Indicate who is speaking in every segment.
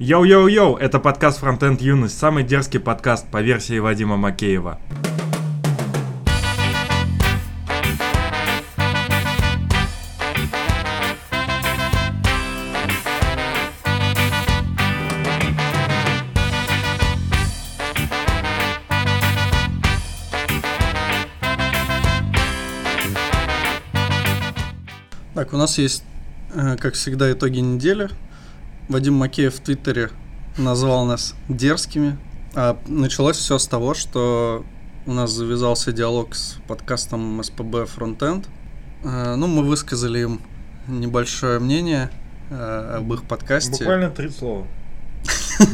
Speaker 1: Йоу-йоу-йоу, это подкаст Frontend Юность, самый дерзкий подкаст по версии Вадима Макеева.
Speaker 2: Так, у нас есть, э, как всегда, итоги недели. Вадим Макеев в Твиттере назвал нас дерзкими. А началось все с того, что у нас завязался диалог с подкастом СПБ Frontend. Э, Ну, мы высказали им небольшое мнение э, об их подкасте.
Speaker 1: Буквально три слова.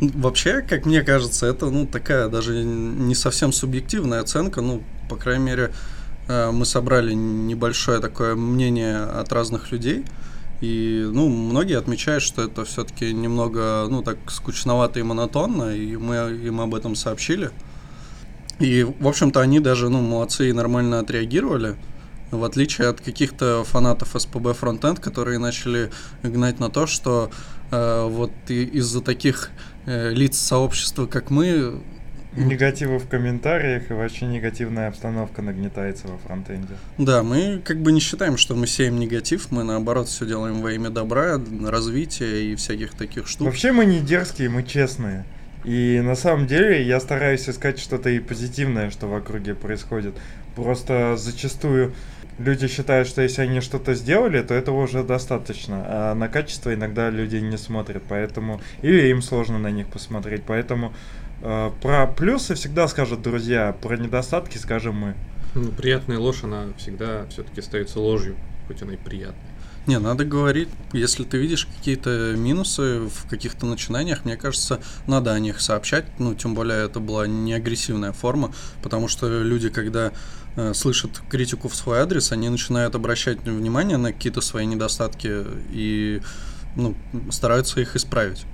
Speaker 2: Вообще, как мне кажется, это ну такая даже не совсем субъективная оценка. Ну, по крайней мере, э, мы собрали небольшое такое мнение от разных людей. И, ну, многие отмечают, что это все-таки немного, ну, так скучновато и монотонно, и мы им об этом сообщили. И, в общем-то, они даже, ну, молодцы и нормально отреагировали, в отличие от каких-то фанатов СПБ Frontend, которые начали гнать на то, что э, вот из-за таких э, лиц сообщества, как мы,
Speaker 1: Негативы в комментариях и вообще негативная обстановка нагнетается во фронтенде.
Speaker 2: Да, мы как бы не считаем, что мы сеем негатив, мы наоборот все делаем во имя добра, развития и всяких таких штук.
Speaker 1: Вообще мы не дерзкие, мы честные. И на самом деле я стараюсь искать что-то и позитивное, что в округе происходит. Просто зачастую люди считают, что если они что-то сделали, то этого уже достаточно. А на качество иногда люди не смотрят, поэтому... Или им сложно на них посмотреть, поэтому... э, про плюсы всегда скажут друзья, про недостатки скажем мы.
Speaker 3: Ну, приятная ложь, она всегда все-таки остается ложью, хоть она и приятная.
Speaker 2: Не, надо говорить, если ты видишь какие-то минусы в каких-то начинаниях, мне кажется, надо о них сообщать, ну, тем более это была не агрессивная форма, потому что люди, когда э, слышат критику в свой адрес, они начинают обращать внимание на какие-то свои недостатки и, ну, стараются их исправить.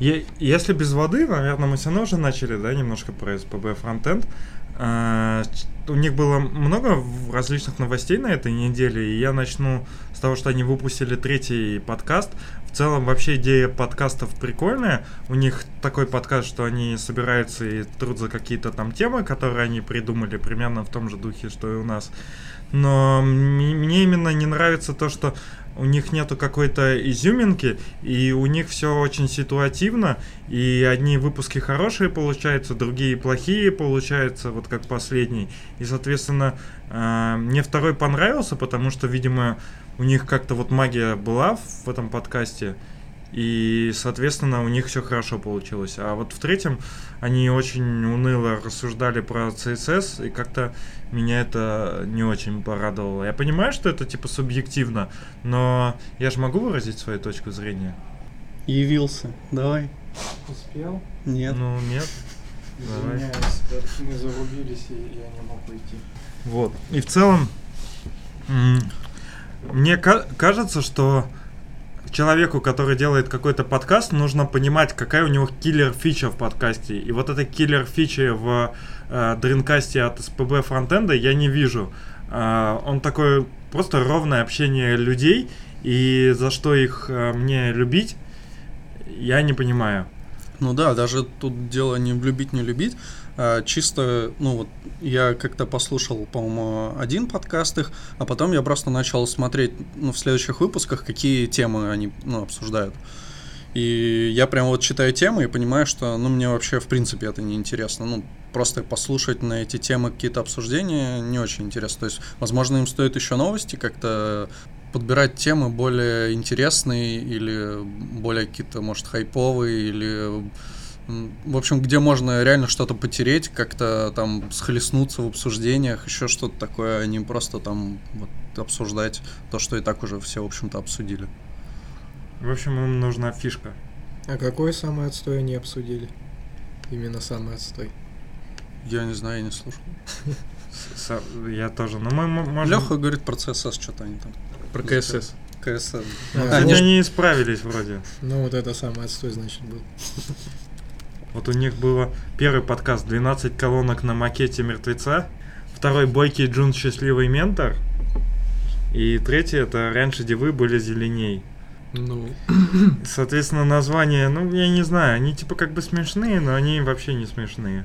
Speaker 1: Е- Если без воды, наверное, мы все равно уже начали, да, немножко про СПБ фронтенд. А, У них было много различных новостей на этой неделе, и я начну с того, что они выпустили третий подкаст. В целом, вообще идея подкастов прикольная. У них такой подкаст, что они собираются и труд за какие-то там темы, которые они придумали, примерно в том же духе, что и у нас. Но мне именно не нравится то, что у них нету какой-то изюминки, и у них все очень ситуативно, и одни выпуски хорошие получаются, другие плохие получаются, вот как последний. И, соответственно, э, мне второй понравился, потому что, видимо, у них как-то вот магия была в этом подкасте, и, соответственно, у них все хорошо получилось. А вот в третьем они очень уныло рассуждали про CSS, и как-то меня это не очень порадовало. Я понимаю, что это типа субъективно, но я же могу выразить свою точку зрения?
Speaker 2: Явился. Давай.
Speaker 4: Успел?
Speaker 2: Нет.
Speaker 1: Ну, нет.
Speaker 4: Извиняюсь, мы зарубились, и я не мог уйти.
Speaker 1: Вот. И в целом, мне ка- кажется, что человеку, который делает какой-то подкаст, нужно понимать, какая у него киллер-фича в подкасте. И вот этой киллер-фичи в э, от СПБ фронтенда я не вижу. Э, он такой просто ровное общение людей, и за что их э, мне любить, я не понимаю.
Speaker 2: Ну да, даже тут дело не любить, не любить. а чисто, ну вот, я как-то послушал, по-моему, один подкаст их, а потом я просто начал смотреть, ну, в следующих выпусках, какие темы они, ну, обсуждают. И я прям вот читаю темы и понимаю, что, ну, мне вообще, в принципе, это не интересно. Ну, просто послушать на эти темы какие-то обсуждения не очень интересно. То есть, возможно, им стоит еще новости как-то подбирать темы более интересные или более какие-то, может, хайповые или в общем, где можно реально что-то потереть, как-то там схлестнуться в обсуждениях, еще что-то такое, а не просто там вот обсуждать то, что и так уже все, в общем-то, обсудили.
Speaker 1: В общем, им нужна фишка.
Speaker 4: А какой самый отстой они обсудили? Именно самый отстой.
Speaker 2: Я не знаю, я не слушал.
Speaker 1: Я тоже. Но мы м- можем...
Speaker 2: Леха говорит про CSS, что-то они там.
Speaker 3: Про КСС.
Speaker 2: КСС.
Speaker 4: А,
Speaker 2: Ну,
Speaker 1: Они
Speaker 2: конечно,
Speaker 1: не исправились вроде.
Speaker 4: Ну вот это самый отстой, значит, был.
Speaker 1: Вот у них было первый подкаст 12 колонок на макете мертвеца, второй бойкий Джун счастливый ментор, и третий это раньше девы были зеленей.
Speaker 3: Ну,
Speaker 1: Соответственно, названия, ну, я не знаю, они типа как бы смешные, но они вообще не смешные.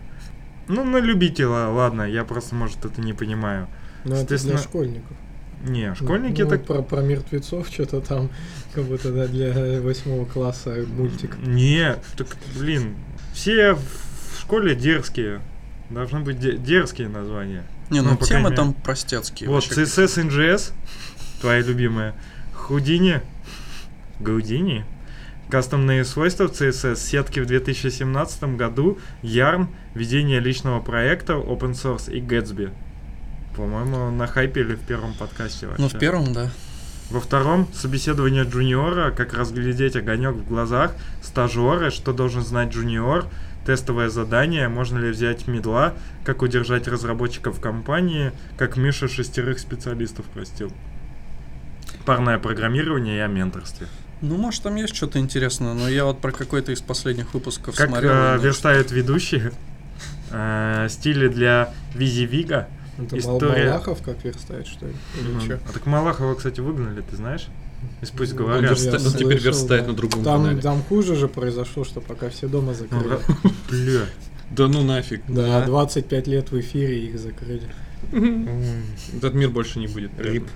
Speaker 1: Ну, на любителя, ладно, я просто, может, это не понимаю.
Speaker 4: Ну, это для школьников.
Speaker 1: Не, школьники
Speaker 4: ну,
Speaker 1: так...
Speaker 4: Про, про мертвецов что-то там, как будто да, для восьмого класса мультик.
Speaker 1: Не, так, блин, все в школе дерзкие. Должны быть де- дерзкие названия.
Speaker 2: Не, ну,
Speaker 1: Ну,
Speaker 2: темы
Speaker 1: мере.
Speaker 2: там простецкие.
Speaker 1: Вот, CSS NGS, твоя любимая. Худини, Гаудини. Кастомные свойства в CSS, сетки в 2017 году, Yarn, ведение личного проекта, open source и Gatsby. По-моему, на хайпели в первом подкасте вообще.
Speaker 2: Ну, в первом, да.
Speaker 1: Во втором собеседование джуниора, как разглядеть огонек в глазах, стажеры, что должен знать джуниор, тестовое задание, можно ли взять медла, как удержать разработчиков в компании, как Миша шестерых специалистов простил. Парное программирование и о менторстве.
Speaker 2: Ну, может, там есть что-то интересное, но я вот про какой-то из последних выпусков
Speaker 1: Как
Speaker 2: смотрел.
Speaker 1: э,
Speaker 2: и, ну,
Speaker 1: верстают ведущие, э, стили для Визи-Вига.
Speaker 4: Это Мал-
Speaker 1: История-
Speaker 4: Малахов как верстает, что ли? Или чё?
Speaker 1: А так Малахова, кстати, выгнали, ты знаешь? Из пусть
Speaker 4: Ну,
Speaker 3: он,
Speaker 1: говорят.
Speaker 4: верста-
Speaker 3: верста- он теперь
Speaker 4: слышал,
Speaker 3: верстает
Speaker 4: да.
Speaker 3: на другом
Speaker 4: Там,
Speaker 3: канале.
Speaker 4: там хуже же произошло, что пока все дома
Speaker 1: Ну,
Speaker 4: закрыли.
Speaker 1: Бля.
Speaker 3: Да ну нафиг.
Speaker 4: Да,
Speaker 1: Да.
Speaker 4: 25 лет в эфире их закрыли.
Speaker 3: Этот мир больше не будет.
Speaker 1: Рип.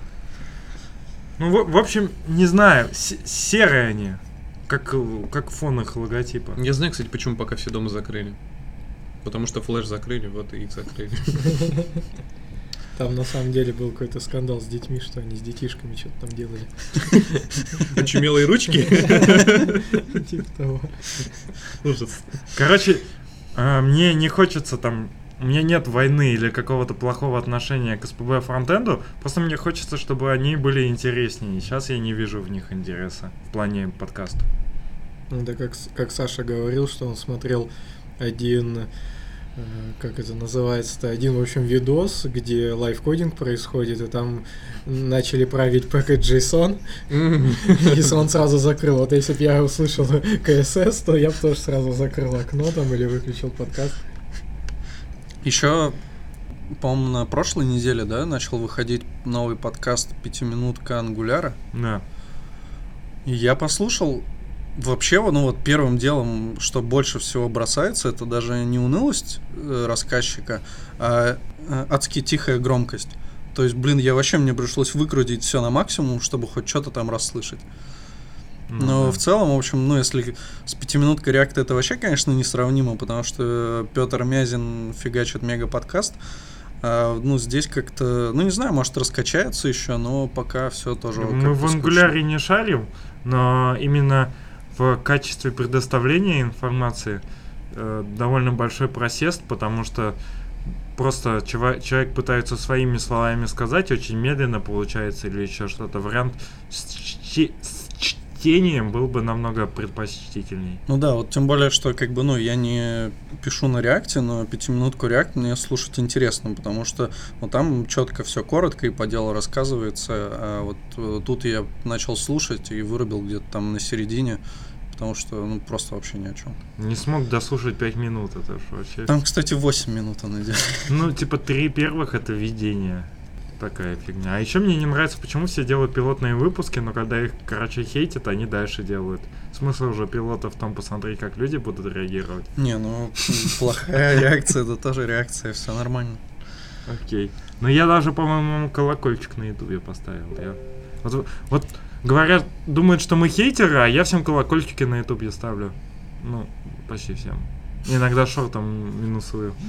Speaker 1: Ну, в, в общем, не знаю, се- серые они, как, как фон их логотипа.
Speaker 3: Я знаю, кстати, почему пока все дома закрыли. Потому что флеш закрыли, вот и их закрыли.
Speaker 4: Там на самом деле был какой-то скандал с детьми, что они с детишками что-то там делали.
Speaker 3: Очумелые ручки.
Speaker 4: Типа того.
Speaker 3: Ужас.
Speaker 1: Короче, э, мне не хочется там... У меня нет войны или какого-то плохого отношения к СПБ фронтенду, просто мне хочется, чтобы они были интереснее. Сейчас я не вижу в них интереса в плане подкаста.
Speaker 4: Ну, Да как, как Саша говорил, что он смотрел один, э, как это называется-то, один, в общем, видос, где лайфкодинг происходит, и там начали править пакет JSON, и он сразу закрыл. Вот если бы я услышал КСС, то я бы тоже сразу закрыл окно там или выключил подкаст.
Speaker 2: Еще, по-моему, на прошлой неделе, да, начал выходить новый подкаст «Пятиминутка Ангуляра».
Speaker 1: Да.
Speaker 2: И я послушал, вообще, ну вот первым делом, что больше всего бросается, это даже не унылость э, рассказчика, а э, адски тихая громкость. То есть, блин, я вообще мне пришлось выкрутить все на максимум, чтобы хоть что-то там расслышать.
Speaker 1: Ну
Speaker 2: Но
Speaker 1: да.
Speaker 2: в целом, в общем, ну, если с пятиминуткой реакта это вообще, конечно, несравнимо, потому что Петр Мязин фигачит мега подкаст. А, ну, здесь как-то, ну, не знаю, может, раскачается еще, но пока все тоже.
Speaker 1: Мы в ангуляре не шарим, но именно в качестве предоставления информации э, довольно большой просест, потому что просто чува- человек пытается своими словами сказать, очень медленно получается или еще что-то. Вариант с, с чтением был бы намного предпочтительней.
Speaker 2: Ну да, вот тем более, что как бы, ну, я не пишу на реакте, но пятиминутку реакт мне слушать интересно, потому что ну, там четко все коротко и по делу рассказывается, а вот э, тут я начал слушать и вырубил где-то там на середине, потому что, ну, просто вообще ни о чем.
Speaker 1: Не смог дослушать 5 минут, это ж вообще...
Speaker 2: Там, кстати, 8 минут он идет.
Speaker 1: Ну, типа, три первых это видение. Такая фигня. А еще мне не нравится, почему все делают пилотные выпуски, но когда их, короче, хейтят, они дальше делают. Смысл уже пилота в том посмотреть, как люди будут реагировать.
Speaker 2: Не, ну, плохая реакция, это тоже реакция, все нормально.
Speaker 1: Окей. Но я даже, по-моему, колокольчик на ютубе поставил. Я... Вот, вот говорят, думают, что мы хейтеры, а я всем колокольчики на ютубе ставлю. Ну, почти всем. Иногда шортом минусую.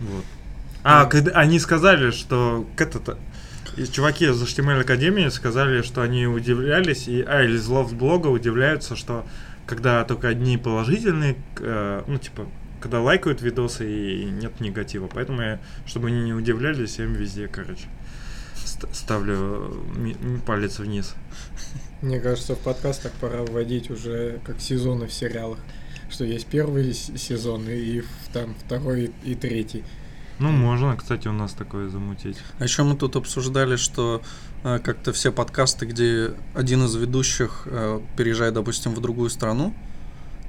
Speaker 1: Вот. А, когда они сказали, что это чуваки из HTML Академии сказали, что они удивлялись, и, а, или из Loft блога удивляются, что когда только одни положительные, э, ну, типа, когда лайкают видосы и нет негатива. Поэтому я, чтобы они не удивлялись, я им везде, короче, ст- ставлю палец вниз.
Speaker 4: Мне кажется, в подкастах пора вводить уже как сезоны в сериалах. Что есть первый сезон и там второй и третий.
Speaker 1: Ну, можно, кстати, у нас такое замутить.
Speaker 2: А еще мы тут обсуждали, что э, как-то все подкасты, где один из ведущих э, переезжает, допустим, в другую страну,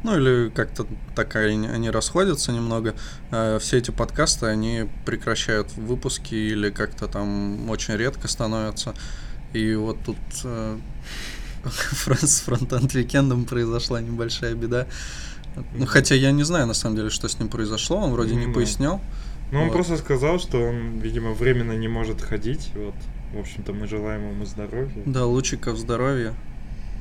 Speaker 2: ну или как-то так они, расходятся немного, э, все эти подкасты, они прекращают выпуски или как-то там очень редко становятся. И вот тут э, с фронтенд викендом произошла небольшая беда. Ну, хотя я не знаю, на самом деле, что с ним произошло, он вроде не
Speaker 1: Ну да. Ну, он
Speaker 2: Вот.
Speaker 1: просто сказал, что он, видимо, временно не может ходить. Вот, в общем-то, мы желаем ему здоровья.
Speaker 2: Да, лучиков здоровья,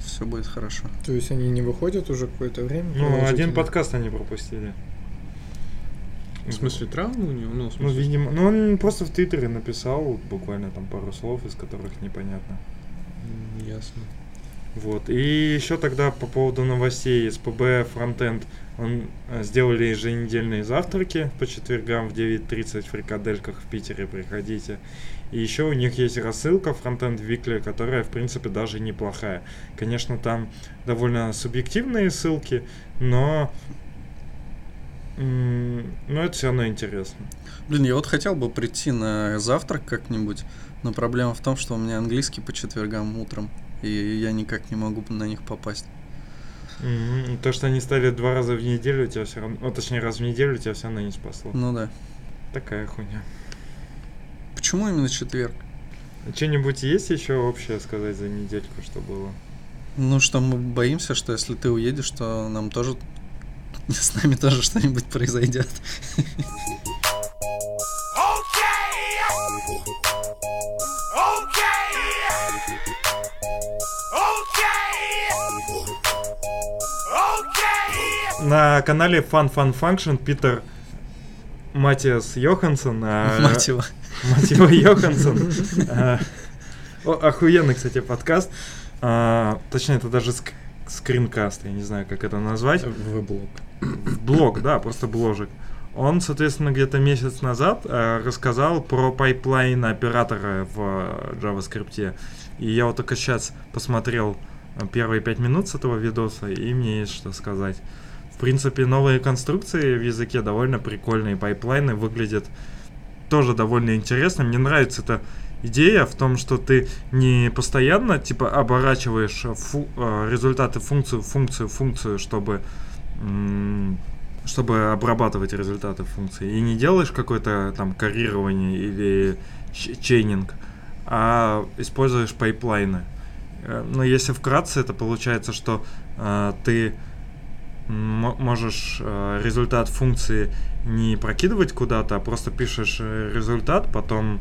Speaker 2: все будет хорошо.
Speaker 4: То есть они не выходят уже какое-то время?
Speaker 1: Ну, один подкаст они пропустили.
Speaker 3: В смысле, травму у него? Ну, в
Speaker 1: Ну,
Speaker 3: смысле,
Speaker 1: видимо, ну он просто в Твиттере написал буквально там пару слов, из которых непонятно.
Speaker 3: ясно.
Speaker 1: Вот. И еще тогда по поводу новостей из ПБ Фронтенд. Он э, сделали еженедельные завтраки по четвергам в 9.30 в фрикадельках в Питере, приходите. И еще у них есть рассылка Фронтенд Викли, которая, в принципе, даже неплохая. Конечно, там довольно субъективные ссылки, но... Но это все равно интересно.
Speaker 2: Блин, я вот хотел бы прийти на завтрак как-нибудь, но проблема в том, что у меня английский по четвергам утром, и я никак не могу на них попасть.
Speaker 1: Мгм. То, что они стали два раза в неделю, тебя все равно... Ну, точнее, раз в неделю тебя все равно не спасло.
Speaker 2: Ну да.
Speaker 1: Такая хуйня.
Speaker 2: Почему именно четверг?
Speaker 1: Что-нибудь есть еще общее сказать за недельку, что было?
Speaker 2: Ну что, мы боимся, что если ты уедешь, то нам тоже с нами тоже что-нибудь произойдет.
Speaker 1: На канале Fun Fun Function Питер Матиас Йоханссон. а.
Speaker 2: Мать его
Speaker 1: Йоханссон. а, о, Охуенный, кстати, подкаст. А, Точнее, это даже ск- скринкаст, я не знаю, как это назвать.
Speaker 3: Влог.
Speaker 1: Блог, да, просто бложек. Он, соответственно, где-то месяц назад э, рассказал про pipeline оператора в э, JavaScript. И я вот только сейчас посмотрел первые пять минут с этого видоса, и мне есть что сказать. В принципе, новые конструкции в языке довольно прикольные. Пайплайны выглядят тоже довольно интересно. Мне нравится эта идея в том, что ты не постоянно типа оборачиваешь фу- э, результаты функцию, функцию, функцию, чтобы чтобы обрабатывать результаты функции. И не делаешь какое-то там каррирование или chaining, а используешь пайплайны. Э, Но если вкратце, это получается, что э, ты можешь э, результат функции не прокидывать куда-то, а просто пишешь э, результат, потом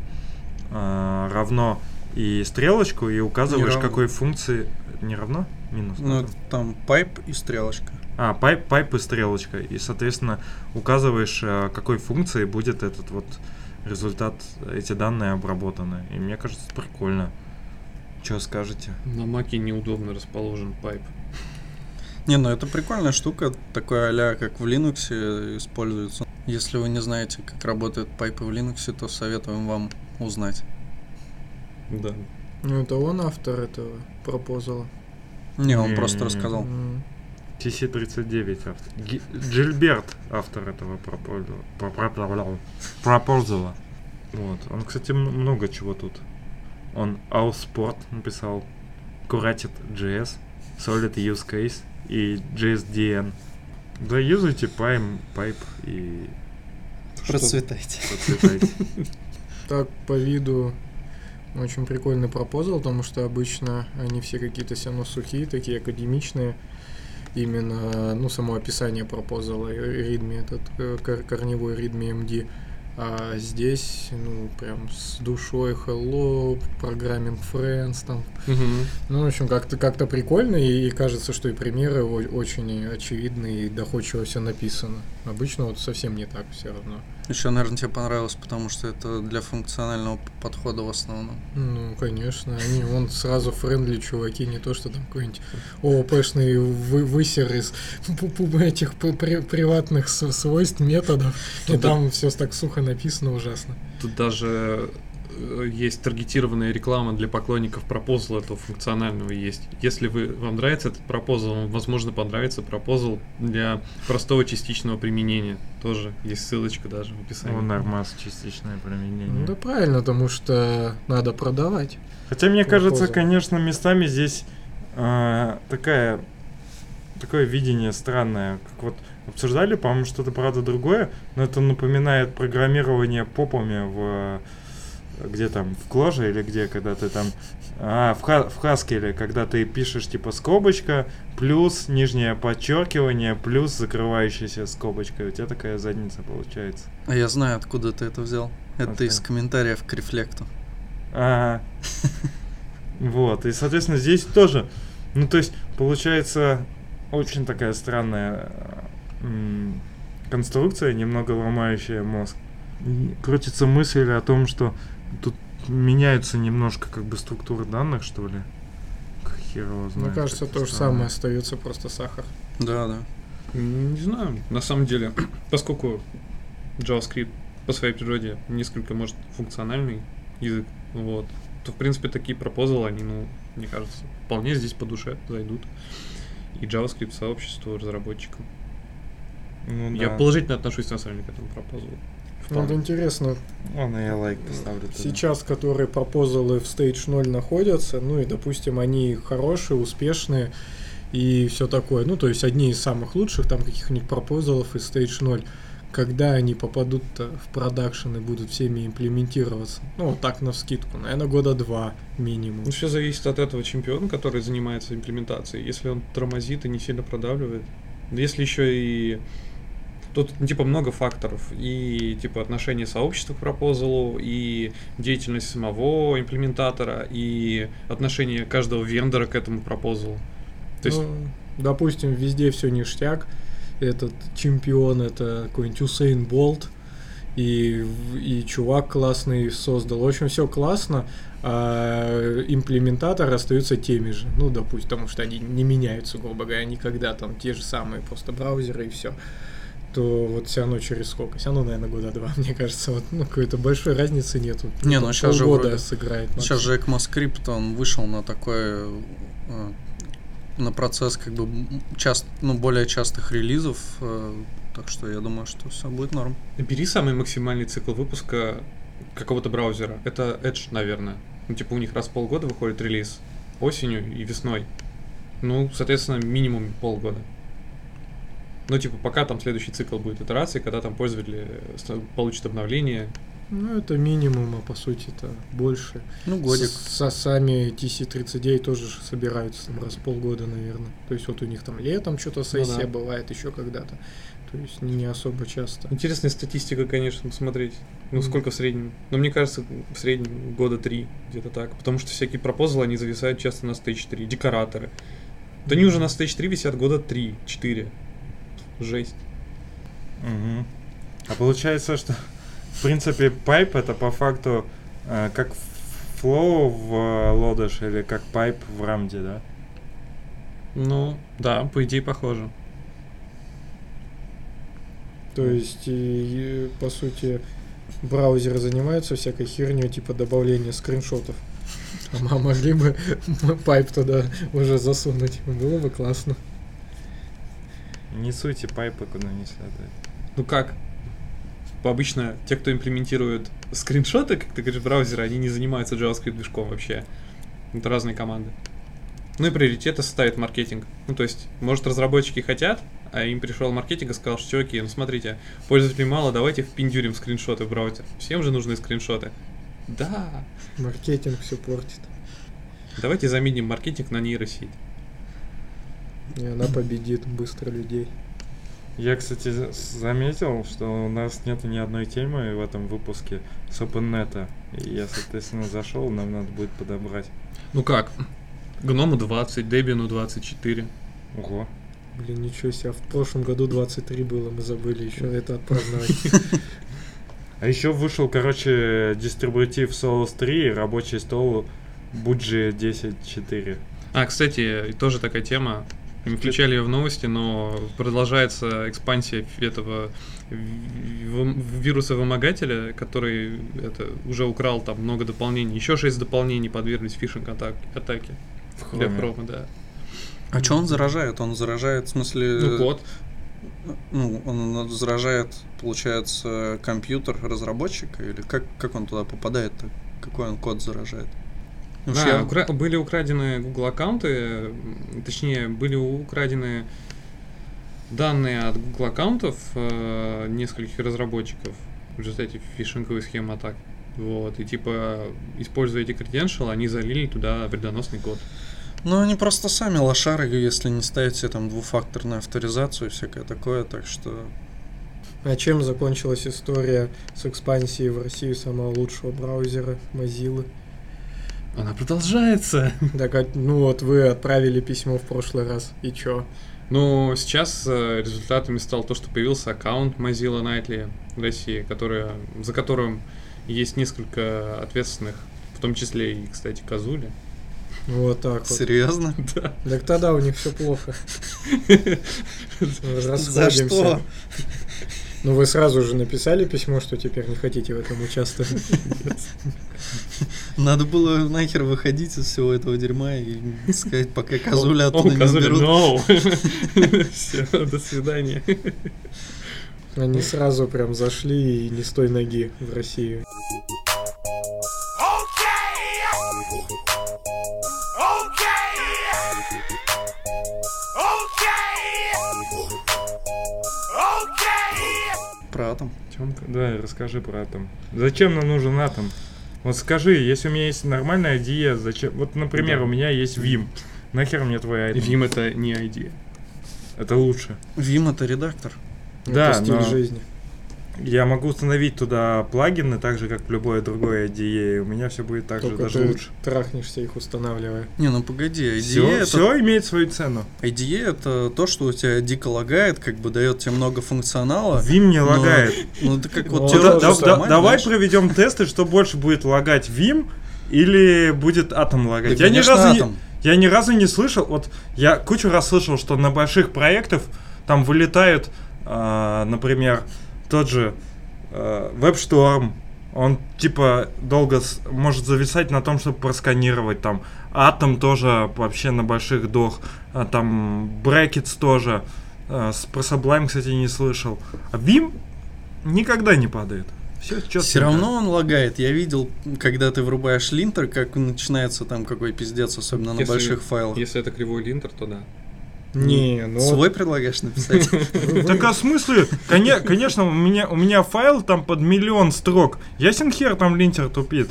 Speaker 1: э, равно и стрелочку, и указываешь, какой функции... Не равно? Минус.
Speaker 2: Ну, там pipe и стрелочка.
Speaker 1: А, pipe, pipe и стрелочка. И, соответственно, указываешь, э, какой функции будет этот вот результат, эти данные обработаны. И мне кажется, прикольно. Что скажете?
Speaker 3: На маке неудобно расположен pipe.
Speaker 2: Не, ну это прикольная штука, такой а как в Linux используется. Если вы не знаете, как работают пайпы в Linux, то советуем вам узнать.
Speaker 3: Да.
Speaker 4: Ну, это он автор этого пропозала.
Speaker 2: Не, он просто рассказал.
Speaker 4: М.
Speaker 1: TC39 автор. Джильберт автор этого пропозала. Пропозала. Вот. Он, кстати, много чего тут. Он Allsport написал, Curated JS, Solid Use Case и JSDN. Да, юзайте Pime, Pipe и
Speaker 2: Процветайте.
Speaker 1: процветайте.
Speaker 4: Так, по виду очень прикольный пропозал, потому что обычно они все какие-то все равно сухие, такие академичные. Именно, ну, само описание пропозала, ритми этот, э, кор- корневой ритми MD. А здесь, ну, прям с душой hello, программинг friends там.
Speaker 3: Мгм.
Speaker 4: Ну, в общем, как-то как прикольно, и, и кажется, что и примеры очень очевидные и доходчиво все написано. Обычно вот совсем не так все равно.
Speaker 2: Еще, наверное, тебе понравилось, потому что это для функционального подхода в основном.
Speaker 4: Ну, конечно, они вон сразу френдли чуваки, не то что там какой-нибудь ООПшный вы, высер из этих при- приватных свойств методов, и
Speaker 3: да-
Speaker 4: там все так сухо написано ужасно.
Speaker 3: Тут даже есть таргетированная реклама для поклонников пропозала этого функционального есть. Если вы, вам нравится этот пропозал, вам, возможно, понравится пропозал для простого частичного применения. Тоже есть ссылочка даже в описании.
Speaker 1: Ну, нормас, частичное применение.
Speaker 4: Ну да правильно, потому что надо продавать.
Speaker 1: Хотя мне кажется,
Speaker 4: Похоже.
Speaker 1: конечно, местами здесь а, такая такое видение странное, как вот обсуждали, по-моему, что-то правда другое, но это напоминает программирование попами в где там, в Кложе или где, когда ты там, а, в, ха, в Haskell, когда ты пишешь типа скобочка, плюс нижнее подчеркивание, плюс закрывающаяся скобочка, у тебя такая задница получается.
Speaker 2: А я знаю, откуда ты это взял. Это
Speaker 1: Откуда?
Speaker 2: из комментариев к рефлекту.
Speaker 1: Ага. Вот, и, соответственно, здесь тоже, ну, то есть, получается, очень такая странная конструкция, немного ломающая мозг. Крутится мысль о том, что тут меняются немножко как бы структуры данных, что ли. Как Хер его знает.
Speaker 4: Мне кажется, то же самое остается просто сахар.
Speaker 2: Да, да.
Speaker 3: Не знаю, на самом деле, поскольку JavaScript по своей природе несколько, может, функциональный язык, вот, то, в принципе, такие пропозалы, они, ну, мне кажется, вполне здесь по душе зайдут. И JavaScript сообществу, разработчикам.
Speaker 1: Ну,
Speaker 3: Я
Speaker 1: да.
Speaker 3: положительно отношусь, на самом деле, к этому пропозалу.
Speaker 4: Вот интересно,
Speaker 1: Ладно, я лайк поставлю.
Speaker 4: сейчас, которые пропозалы в Stage 0 находятся, ну и, допустим, они хорошие, успешные и все такое. Ну, то есть одни из самых лучших там каких-нибудь пропозалов из Stage 0. Когда они попадут в продакшн и будут всеми имплементироваться? Ну, вот так на вскидку. Наверное, года два минимум.
Speaker 3: Ну, все зависит от этого чемпиона, который занимается имплементацией. Если он тормозит и не сильно продавливает. Если еще и... Тут, ну, типа, много факторов. И, типа, отношение сообщества к пропозалу, и деятельность самого имплементатора, и отношение каждого вендора к этому пропозалу. То есть,
Speaker 4: Ну, допустим, везде все ништяк. Этот чемпион это какой-нибудь Усейн Болт. И, и чувак классный создал. В общем, все классно, а имплементаторы остаются теми же. Ну, допустим, потому что они не меняются, грубо говоря, никогда там те же самые просто браузеры и все. То вот все равно через сколько? Все равно, наверное, года два, мне кажется. Вот, ну, какой-то большой разницы нету.
Speaker 2: Не, ну, щас же вроде-
Speaker 4: сыграет.
Speaker 2: Сейчас
Speaker 4: максимум.
Speaker 2: же ECMAScript, он вышел на такой, э, на процесс как бы част, ну, более частых релизов, э, так что я думаю, что все будет норм.
Speaker 3: бери самый максимальный цикл выпуска какого-то браузера. Это Edge, наверное. Ну, типа, у них раз в полгода выходит релиз. Осенью и весной. Ну, соответственно, минимум полгода. Ну, типа, пока там следующий цикл будет итерации, когда там пользователи э, получат обновление.
Speaker 4: Ну, это минимум, а по сути это больше.
Speaker 2: Ну, годик.
Speaker 4: С- со- сами TC39 тоже собираются там раз в полгода, наверное. То есть вот у них там летом что-то сессия
Speaker 3: да.
Speaker 4: бывает, еще когда-то. То есть не особо часто.
Speaker 3: Интересная статистика, конечно, посмотреть. Ну,
Speaker 4: Мгм.
Speaker 3: сколько в среднем? Но мне кажется, в среднем года три, где-то так. Потому что всякие пропозалы, они зависают часто на Stage 3. Декораторы. Да они уже на Stage 3 висят года 3-4. Жесть.
Speaker 1: Мгм. А получается, что в принципе pipe это по факту э, как flow в э, Lodash или как pipe в рамде, да?
Speaker 3: Ну, да, по идее похоже.
Speaker 4: То есть, и, и, по сути, браузеры занимаются всякой херней, типа добавления скриншотов. А мы могли бы pipe туда уже засунуть. Было бы классно.
Speaker 1: Не суйте пайпы куда не следует.
Speaker 3: Ну как? Обычно те, кто имплементирует скриншоты, как ты говоришь, браузеры, они не занимаются JavaScript движком вообще. Это разные команды. Ну и приоритеты ставит маркетинг. Ну то есть, может, разработчики хотят, а им пришел маркетинг и сказал, что чуваки, ну смотрите, пользователей мало, давайте впендюрим скриншоты в браузер. Всем же нужны скриншоты. Да,
Speaker 4: Маркетинг все портит.
Speaker 3: давайте заменим маркетинг на нейросеть.
Speaker 4: И она победит быстро людей.
Speaker 1: Я, кстати, за- заметил, что у нас нет ни одной темы в этом выпуске с OpenNet. И я, соответственно, зашел, нам надо будет подобрать.
Speaker 3: Ну как? Гному 20, Дебину 24.
Speaker 1: Ого.
Speaker 4: Блин, ничего себе. В прошлом году 23 было, мы забыли еще это отпраздновать.
Speaker 1: А еще вышел, короче, дистрибутив Solus 3 и рабочий стол Буджи 10.4.
Speaker 3: А, кстати, и тоже такая тема. Не включали ее в новости, но продолжается экспансия этого ви- ви- вируса-вымогателя, который это, уже украл там много дополнений. Еще шесть дополнений подверглись фишинг атаке
Speaker 1: В
Speaker 3: для промо, да.
Speaker 2: А что он заражает? Он заражает, в смысле...
Speaker 3: Ну, код.
Speaker 2: Ну, он заражает, получается, компьютер разработчика? Или как, как он туда попадает-то? Какой он код заражает?
Speaker 3: Да,
Speaker 2: я-
Speaker 3: укра- были украдены Google аккаунты, точнее, были украдены данные от Google аккаунтов э, нескольких разработчиков в результате фишинговой схемы атак. Вот, и типа, используя эти credential, они залили туда вредоносный код.
Speaker 2: Ну, они просто сами лошары, если не ставить себе там двухфакторную авторизацию и всякое такое, так что...
Speaker 4: А чем закончилась история с экспансией в Россию самого лучшего браузера Mozilla?
Speaker 3: Она продолжается.
Speaker 4: Так, а, ну вот вы отправили письмо в прошлый раз, и чё?
Speaker 3: Ну, сейчас э, результатами стало то, что появился аккаунт Mozilla Nightly в России, который, за которым есть несколько ответственных, в том числе и, кстати, Казули.
Speaker 4: Вот так вот.
Speaker 2: Серьезно?
Speaker 3: Да.
Speaker 4: Так тогда у них все плохо.
Speaker 2: За что?
Speaker 4: Ну вы сразу же написали письмо, что теперь не хотите в этом участвовать.
Speaker 2: Надо было нахер выходить из всего этого дерьма и сказать, пока козуля оттуда не уберут.
Speaker 3: Все, до свидания.
Speaker 4: Они сразу прям зашли и не с той ноги в Россию.
Speaker 2: Про атом.
Speaker 1: Тёмка, да, расскажи про атом. Зачем нам нужен атом? Вот скажи, если у меня есть нормальная IDE, зачем? Вот, например,
Speaker 3: Да.
Speaker 1: у меня есть Vim. Нахер мне твой атом?
Speaker 3: Вим это не ID.
Speaker 1: Это лучше.
Speaker 2: Vim это редактор.
Speaker 1: Да,
Speaker 4: Это стиль
Speaker 1: но-
Speaker 4: жизни.
Speaker 1: Я могу установить туда плагины, так же, как в любое другое IDE, у меня все будет так же,
Speaker 4: Только
Speaker 1: даже
Speaker 4: ты
Speaker 1: лучше.
Speaker 4: трахнешься их устанавливая.
Speaker 2: Не, ну погоди, IDE
Speaker 1: Все,
Speaker 2: это
Speaker 1: все имеет свою цену.
Speaker 2: IDE это то, что у тебя дико лагает, как бы дает тебе много функционала.
Speaker 1: Vim не
Speaker 2: но-
Speaker 1: лагает.
Speaker 2: Ну, это как вот
Speaker 1: давай проведем тесты, что больше будет лагать Vim или будет атом лагать. я, ни разу не, я ни разу не слышал, вот я кучу раз слышал, что на больших проектах там вылетают, а, например, тот же а, WebStorm, он типа долго с- может зависать на том, чтобы просканировать там. Атом тоже вообще на больших дох. А, там Brackets тоже. С- про Sublime, кстати, не слышал. А Vim никогда не падает. Все,
Speaker 2: Все равно он лагает. Я видел, когда ты врубаешь линтер, как начинается там какой пиздец, особенно на
Speaker 3: Если-
Speaker 2: больших файлах.
Speaker 3: Если это кривой линтер, то да.
Speaker 4: Не, ну
Speaker 2: Свой предлагаешь написать?
Speaker 1: Так а в смысле? Коне- конечно, у меня, у меня файл там под миллион строк. Ясен хер там линтер тупит.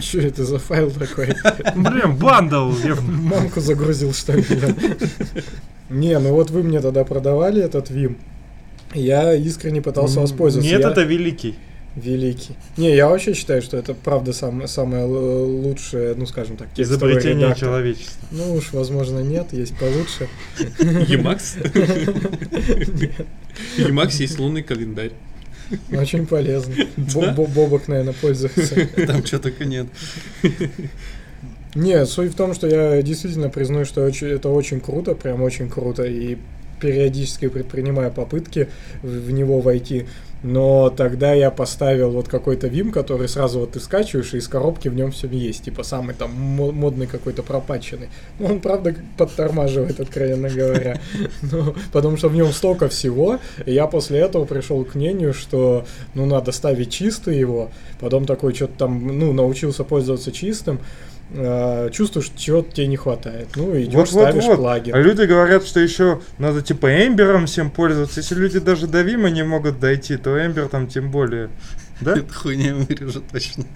Speaker 4: что это за файл такой?
Speaker 1: Блин, bundle. я-
Speaker 4: Мамку загрузил, что ли? Не, ну вот вы мне тогда продавали этот Vim. Я искренне пытался воспользоваться.
Speaker 1: Нет, это великий.
Speaker 4: Великий. Не, я вообще считаю, что это правда сам- самое л- лучшее, ну скажем так,
Speaker 1: Изобретение
Speaker 4: редактор.
Speaker 1: человечества.
Speaker 4: Ну уж, возможно, нет, есть получше.
Speaker 3: В Emacs есть лунный календарь.
Speaker 4: Очень полезно. Бо- бо- Бобок, наверное, пользуется.
Speaker 2: Там что только нет.
Speaker 4: Нет, суть в том, что я действительно признаю, что это очень круто, прям очень круто, и периодически предпринимаю попытки в него войти. Но тогда я поставил вот какой-то Vim, который сразу вот ты скачиваешь, и из коробки в нем все есть. Типа самый там мо- модный какой-то пропаченный. Ну, он, правда, подтормаживает, откровенно говоря. Ну, потому что в нем столько всего. И я после этого пришел к мнению, что ну надо ставить чистый его. Потом такой что-то там, ну, научился пользоваться чистым. Э, чувствуешь, чего-то тебе не хватает. Ну, идешь,
Speaker 1: Вот, вот,
Speaker 4: ставишь
Speaker 1: вот.
Speaker 4: плагин.
Speaker 1: А люди говорят, что еще надо типа эмбером всем пользоваться. Если люди даже до Вима не могут дойти, то эмбер там тем более. Да?
Speaker 2: Эта хуйня вырежет точно.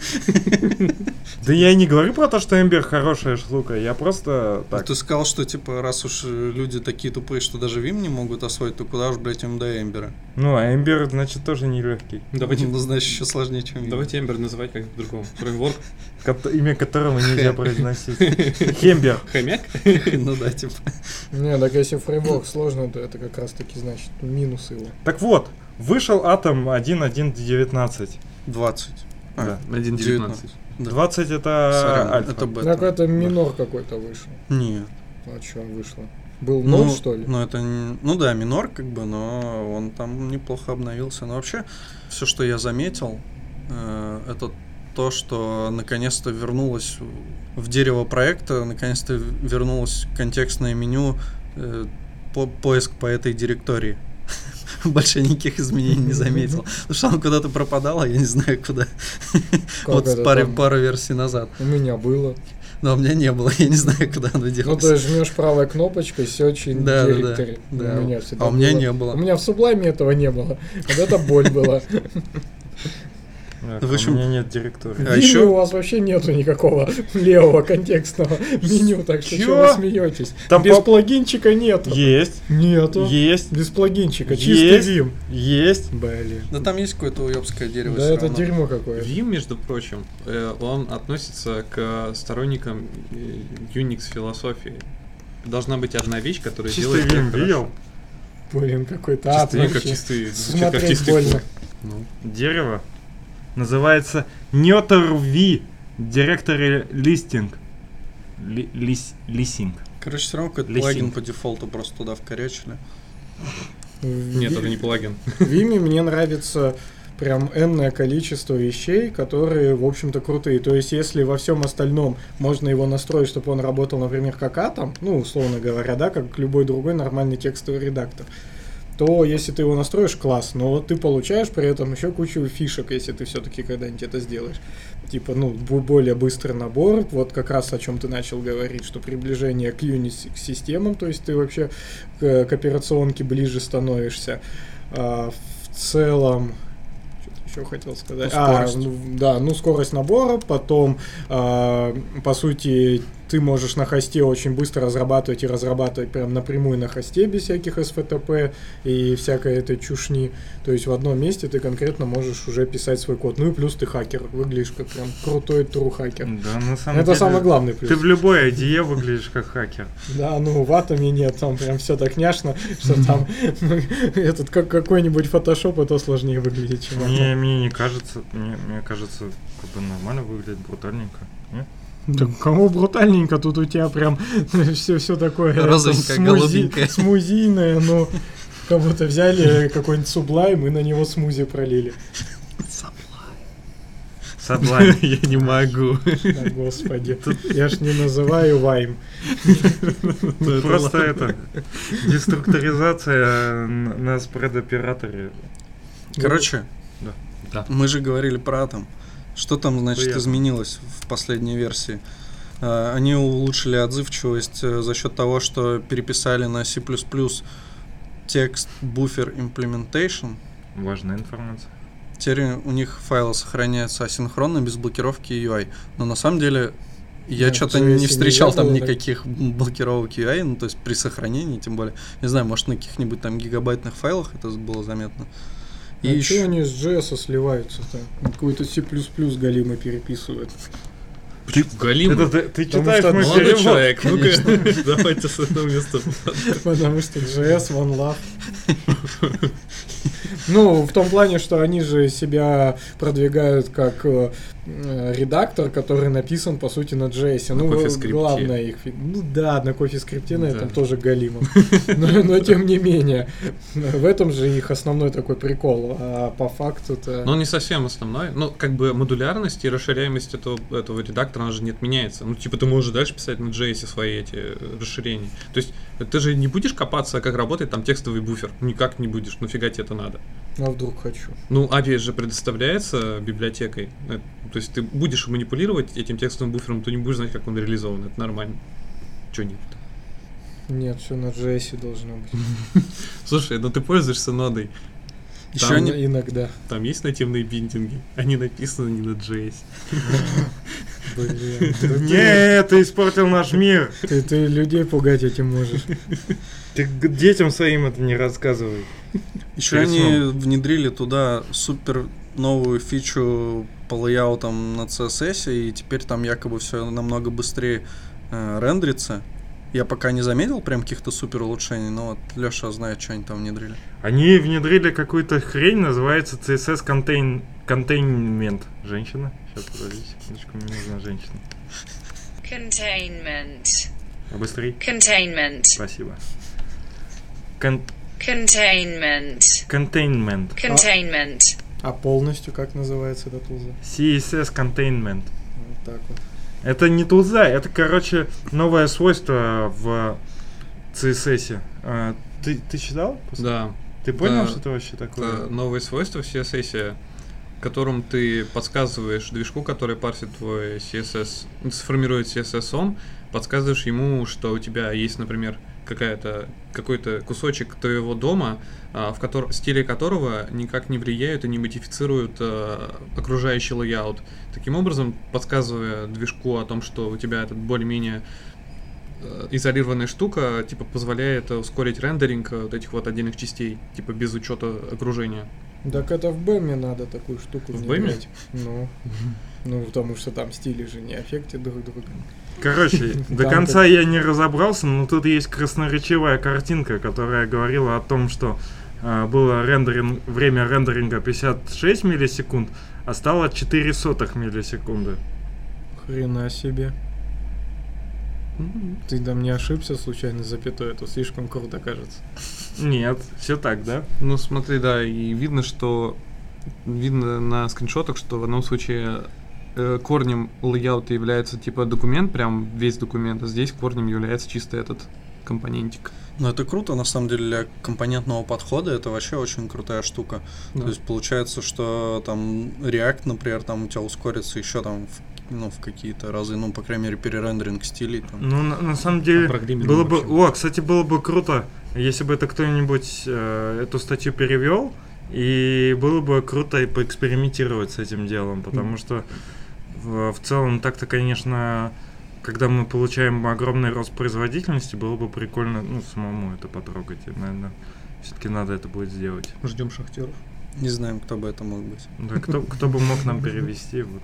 Speaker 1: Да я и не говорю про то, что эмбер хорошая штука. Я просто
Speaker 2: Ну,
Speaker 1: так.
Speaker 2: Ты сказал, что типа раз уж э, люди такие тупые, что даже Vim не могут освоить, то куда уж, блядь, им до Эмбера?
Speaker 1: Ну, а эмбер, значит, тоже нелегкий.
Speaker 3: Давайте,
Speaker 2: Ну, значит, еще сложнее, чем Vim.
Speaker 3: давайте Ember называть как по-другому. Фреймворк.
Speaker 1: Имя которого нельзя произносить. Хембер.
Speaker 3: Хомяк?
Speaker 2: Ну да, типа.
Speaker 4: Не, так если фреймворк сложно, то это как раз таки значит минус его.
Speaker 1: Так вот, вышел Атом 1.1.19.
Speaker 2: 20. А,
Speaker 1: Да.
Speaker 3: 1.19.
Speaker 2: да.
Speaker 1: 20 это альфа.
Speaker 2: это бета.
Speaker 4: Так это минор какой-то вышел.
Speaker 2: Нет.
Speaker 4: А что вышло? Был
Speaker 2: Ну,
Speaker 4: ноль, что ли?
Speaker 2: Ну, это, ну да, минор, как бы, но он там неплохо обновился. Но вообще, все, что я заметил, э, это то, что наконец-то вернулось в дерево проекта, наконец-то вернулось контекстное меню, э, по поиск по этой директории. Больше никаких изменений не заметил. Потому что он куда-то пропадал, а я не знаю куда. Вот пару, версий назад.
Speaker 4: У меня было.
Speaker 2: Но у меня не было, я не знаю, куда оно
Speaker 4: Ну,
Speaker 2: делось.
Speaker 4: то есть жмешь правой кнопочкой Search in
Speaker 2: Да, да, да.
Speaker 4: Directory.
Speaker 2: Да.
Speaker 4: У меня всегда
Speaker 2: А у меня не было.
Speaker 4: У меня в Sublime этого не было. Вот это боль была.
Speaker 1: Так,
Speaker 2: В общем-
Speaker 1: у меня нет директории.
Speaker 2: А ещё-
Speaker 4: у вас вообще нету никакого левого контекстного меню, так что чего вы смеетесь?
Speaker 1: Там
Speaker 4: Без
Speaker 1: по-
Speaker 4: плагинчика нету.
Speaker 1: Есть,
Speaker 4: Нету.
Speaker 1: есть,
Speaker 4: Без плагинчика,
Speaker 1: Есть.
Speaker 4: чистый Vim.
Speaker 1: есть.
Speaker 4: Блин.
Speaker 2: Да там есть какое-то уебское дерево.
Speaker 4: Да это
Speaker 2: равно.
Speaker 4: дерьмо какое-то.
Speaker 3: Vim, между прочим, э, он относится к сторонникам э, Unix философии. Должна быть одна вещь, которая
Speaker 1: Чистый
Speaker 3: делает хорошо.
Speaker 1: видел?
Speaker 4: Блин, какой-то ад
Speaker 3: Чистый как чистый, как
Speaker 4: Смотреть
Speaker 3: чистый
Speaker 4: больно.
Speaker 3: Ну.
Speaker 1: Дерево. Называется Нетер V Directory Listing. Ли- лис- Лисинг.
Speaker 2: Короче, все равно какой-то плагин по дефолту просто туда вкорячили.
Speaker 4: В
Speaker 3: Нет, это не плагин.
Speaker 4: В мне нравится прям энное количество вещей, которые, в общем-то, крутые. То есть, если во всем остальном можно его настроить, чтобы он работал, например, как атом, ну, условно говоря, да, как любой другой нормальный текстовый редактор, то если ты его настроишь, класс, но ты получаешь при этом еще кучу фишек, если ты все-таки когда-нибудь это сделаешь. Типа, ну, более быстрый набор, вот как раз о чем ты начал говорить, что приближение к Unix системам, то есть ты вообще к, к операционке ближе становишься. А, в целом, еще хотел сказать?
Speaker 2: Ну,
Speaker 4: А, ну, да, ну скорость набора, потом, а, по сути, ты можешь на хосте очень быстро разрабатывать и разрабатывать прям напрямую на хосте без всяких СФТП и всякой этой чушни. То есть в одном месте ты конкретно можешь уже писать свой код. Ну и плюс ты хакер, выглядишь как прям крутой true хакер.
Speaker 1: Да, на самом
Speaker 4: Это
Speaker 1: деле,
Speaker 4: самый главный плюс.
Speaker 1: Ты в любой IDE выглядишь как хакер.
Speaker 4: Да, ну в атоме нет, там прям все так няшно, что там этот как какой-нибудь фотошоп, это сложнее выглядит, чем
Speaker 1: Мне, не кажется, мне, мне кажется, как бы нормально выглядит, брутальненько. Нет?
Speaker 4: Да кому брутальненько, тут у тебя прям все, все такое
Speaker 2: Розовенькое,
Speaker 4: смузи- смузийное, но как будто взяли какой-нибудь сублайм и на него смузи пролили.
Speaker 1: Sublime.
Speaker 3: Я не могу.
Speaker 4: Да, господи, я ж не называю вайм.
Speaker 1: Тут просто это деструкторизация н- на спред-операторе.
Speaker 2: Короче,
Speaker 1: Да.
Speaker 3: Да.
Speaker 2: мы же говорили про атом. Что там, значит,
Speaker 1: Приятно.
Speaker 2: изменилось в последней версии? А, Они улучшили отзывчивость э, за счет того, что переписали на C++ текст буфер implementation.
Speaker 1: Важная информация.
Speaker 2: Теперь у них файлы сохраняются асинхронно, без блокировки UI. Но на самом деле я
Speaker 4: Да,
Speaker 2: что-то не встречал там
Speaker 4: было,
Speaker 2: никаких блокировок UI, ну то есть при сохранении, тем более. Не знаю, может на каких-нибудь там гигабайтных файлах это было заметно. И
Speaker 4: И
Speaker 2: еще
Speaker 4: они с JS сливаются-то? Какой-то C++ галимый переписывают.
Speaker 3: Галим.
Speaker 1: Это ты, ты читаешь
Speaker 4: что
Speaker 1: мой
Speaker 3: Молодой
Speaker 1: перевод.
Speaker 3: человек, ну-ка, давайте с этого места.
Speaker 4: Потому что JS One Love. Ну, в том плане, что они же себя продвигают как э, э, редактор, который написан, по сути, на JS.
Speaker 3: На
Speaker 4: Ну,
Speaker 3: кофе-скрипте.
Speaker 4: главное их... Ну да, на кофе-скрипте на
Speaker 3: Да.
Speaker 4: этом тоже галимом. Но, но тем не менее, в этом же их основной такой прикол. А по факту-то...
Speaker 3: Он не совсем основной. Ну, как бы модулярность и расширяемость этого, этого редактора, она же не отменяется. Ну, типа, ты можешь дальше писать на JS свои эти э, расширения. То есть, ты же не будешь копаться, как работает там текстовый буфер. Никак не будешь. Нафига тебе это надо?
Speaker 4: А вдруг хочу.
Speaker 3: Ну, API же предоставляется библиотекой. Э, То есть, ты будешь манипулировать этим текстовым буфером, ты не будешь знать, как он реализован. Это нормально. Че нет?
Speaker 4: Нет, все на JS должно быть.
Speaker 3: Слушай, ну ты пользуешься нодой.
Speaker 2: еще они
Speaker 4: Иногда.
Speaker 3: Там есть нативные биндинги. Они написаны не на JS.
Speaker 4: Блин. да
Speaker 1: Не, ты испортил наш мир.
Speaker 4: Ты людей пугать этим можешь.
Speaker 1: Ты детям своим это не рассказывай.
Speaker 2: Еще
Speaker 1: Перед
Speaker 2: они
Speaker 1: сном.
Speaker 2: внедрили туда супер новую фичу по лейаутам на CSS, и теперь там якобы все намного быстрее э, рендерится. Я пока не заметил прям каких-то супер улучшений, но вот Леша знает, что они там внедрили.
Speaker 1: Они внедрили какую-то хрень, называется CSS contain... Containment. Женщина? Сейчас, подожди секундочку, мне нужна женщина.
Speaker 5: Containment.
Speaker 1: А быстрей.
Speaker 5: Containment.
Speaker 1: Спасибо. Кон-
Speaker 5: Containment.
Speaker 1: Containment.
Speaker 5: Containment.
Speaker 4: А полностью как называется эта тулза?
Speaker 1: CSS Containment.
Speaker 4: Вот так вот.
Speaker 1: Это не тулза, это, короче, новое свойство в CSS. А, ты, ты читал?
Speaker 3: Да.
Speaker 1: Ты понял,
Speaker 3: Да.
Speaker 1: что это вообще такое?
Speaker 3: Это новые свойства в CSS, которым ты подсказываешь движку, который парсит твой CSS, сформирует CSSOM, подсказываешь ему, что у тебя есть, например, какая-то какой-то кусочек твоего DOM а, а, в котором стили которого никак не влияют и не модифицируют а, окружающий layout. Таким образом, подсказывая движку о том, что у тебя этот более-менее э, изолированная штука, типа, позволяет ускорить рендеринг э, вот этих вот отдельных частей, типа, без учета окружения.
Speaker 4: Так это в Бэме надо такую штуку
Speaker 3: В
Speaker 4: внедрять. Ну, ну, потому что там стили же не аффектят друг друга.
Speaker 1: Короче, до конца я не разобрался, но тут есть красноречивая картинка, которая говорила о том, что а, было рендеринг, время рендеринга 56 миллисекунд, а стало 4 сотых миллисекунды.
Speaker 4: Хрена себе. Ты там не ошибся случайно запятой, это слишком круто кажется.
Speaker 1: Нет, все так, да?
Speaker 3: Ну, смотри, да, и видно, что видно на скриншотах, что в одном случае э, корнем лейаута является типа документ, прям весь документ, а здесь корнем является чисто этот компонентик.
Speaker 2: Ну, это круто, на самом деле, для компонентного подхода это вообще очень крутая штука.
Speaker 3: Да.
Speaker 2: То есть получается, что там React, например, там у тебя ускорится еще там в, ну, в какие-то разы, ну, по крайней мере, перерендеринг стилей. Там.
Speaker 1: Ну, на, на самом деле, было бы... О, кстати, было бы круто, если бы это кто-нибудь э, эту статью перевел, и было бы круто и поэкспериментировать с этим делом, потому что в, в целом так-то, конечно, когда мы получаем огромный рост производительности, было бы прикольно, ну, самому это потрогать, и, наверное, все-таки надо это будет сделать.
Speaker 3: Ждем шахтеров.
Speaker 2: Не знаем, кто бы это мог быть.
Speaker 1: Да, кто, кто бы мог нам перевести, вот.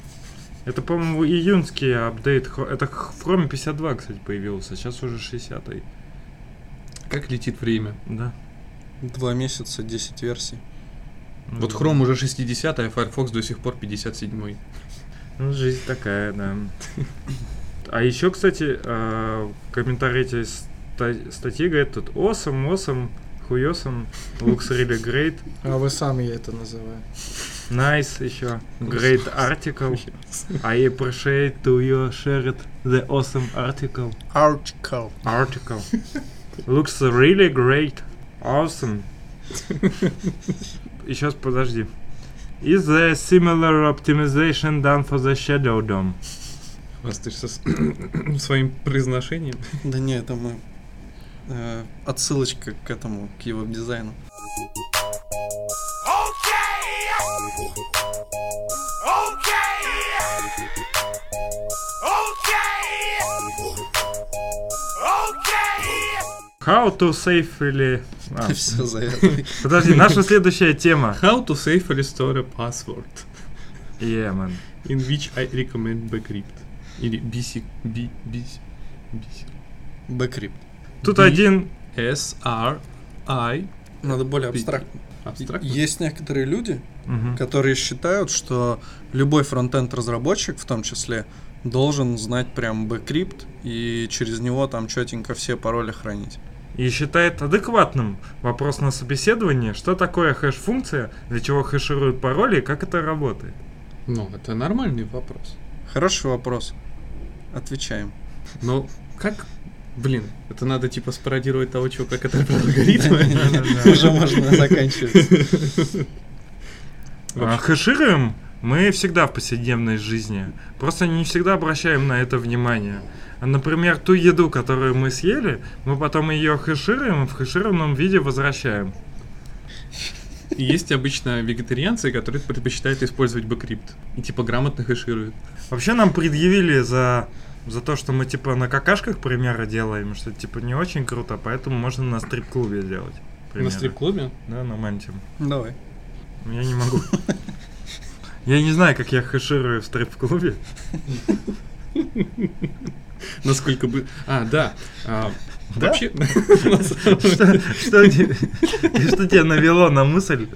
Speaker 1: Это, по-моему, июньский апдейт. Это в Chrome 52, кстати, появился. Сейчас уже 60
Speaker 3: Как летит время?
Speaker 1: Да.
Speaker 2: Два месяца, 10 версий.
Speaker 1: Ну
Speaker 3: Вот
Speaker 1: да.
Speaker 3: Chrome уже 60 а Firefox до сих пор 57
Speaker 1: Ну, жизнь такая, да. А еще, кстати, э, комментарий этой ста- статьи говорит тут awesome, awesome, хуёсом, looks really great,
Speaker 4: А вы сами это называете.
Speaker 1: nice еще, great article. I appreciate to you shared the awesome article.
Speaker 2: Article.
Speaker 1: Article. Looks really great. Awesome. Сейчас подожди. Is there similar optimization done for the Shadow DOM?
Speaker 3: Хвастаешься с- своим произношением.
Speaker 2: Да не, это мы... э, отсылочка к этому, к его дизайну.
Speaker 1: How to safely... А,
Speaker 2: Все
Speaker 1: подожди, наша следующая тема.
Speaker 3: How to safely store a password
Speaker 1: Yeah, man.
Speaker 3: in which I recommend Bcrypt. Или BC... B, BC... BC...
Speaker 2: Bcrypt.
Speaker 1: Тут
Speaker 3: B-
Speaker 1: один...
Speaker 3: S, R, I...
Speaker 2: Надо более абстрактно.
Speaker 3: Абстрактно?
Speaker 2: Есть некоторые люди,
Speaker 1: Мгм.
Speaker 2: которые считают, что любой фронтенд разработчик, в том числе, должен знать прям bcrypt и через него там четенько все пароли хранить.
Speaker 1: И считает адекватным вопрос на собеседовании, что такое хэш-функция, для чего хэшируют пароли и как это работает.
Speaker 3: Ну, это нормальный вопрос.
Speaker 2: Хороший вопрос. Отвечаем.
Speaker 3: Но как... Блин, это надо типа спародировать того чувака, который про алгоритмы.
Speaker 2: Уже можно заканчивать.
Speaker 1: А хэшируем мы всегда в повседневной жизни. Просто не всегда обращаем на это внимание. А, Например, ту еду, которую мы съели, мы потом ее хэшируем и в хэшированном виде возвращаем.
Speaker 3: Есть обычно вегетарианцы, которые предпочитают использовать bcrypt. И типа грамотно хэшируют.
Speaker 1: Вообще нам предъявили за, за то, что мы типа на какашках примеры делаем, что типа не очень круто, поэтому можно на стрип-клубе делать.
Speaker 3: На
Speaker 1: примеры.
Speaker 3: стрип-клубе?
Speaker 1: Да, на мантим.
Speaker 2: Давай.
Speaker 1: Я не могу. Я не знаю, как я хэширую в стрип-клубе.
Speaker 3: Насколько бы... А, да. А,
Speaker 1: Да?
Speaker 3: Вообще...
Speaker 1: Что, что, что тебя навело на мысль?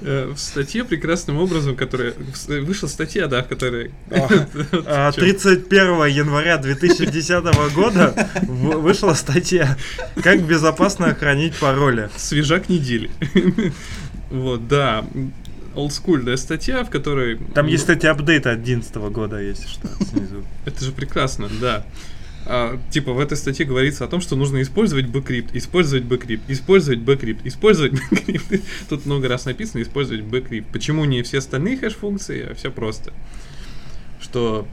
Speaker 3: Э, В статье прекрасным образом, которая... Вышла статья, да, в которой...
Speaker 1: А, 31 января 2010 года вышла статья «Как безопасно хранить пароли».
Speaker 3: Свежак недели. Вот, да. Олдскульная статья, в которой...
Speaker 1: Там
Speaker 3: ну,
Speaker 1: есть, кстати, апдейт 11 года, если что, снизу.
Speaker 3: Это же прекрасно, да. А, типа в этой статье говорится о том, что нужно использовать bcrypt, использовать bcrypt, использовать bcrypt, использовать bcrypt. Тут много раз написано использовать bcrypt. Почему не все остальные хэш-функции, а все просто. Что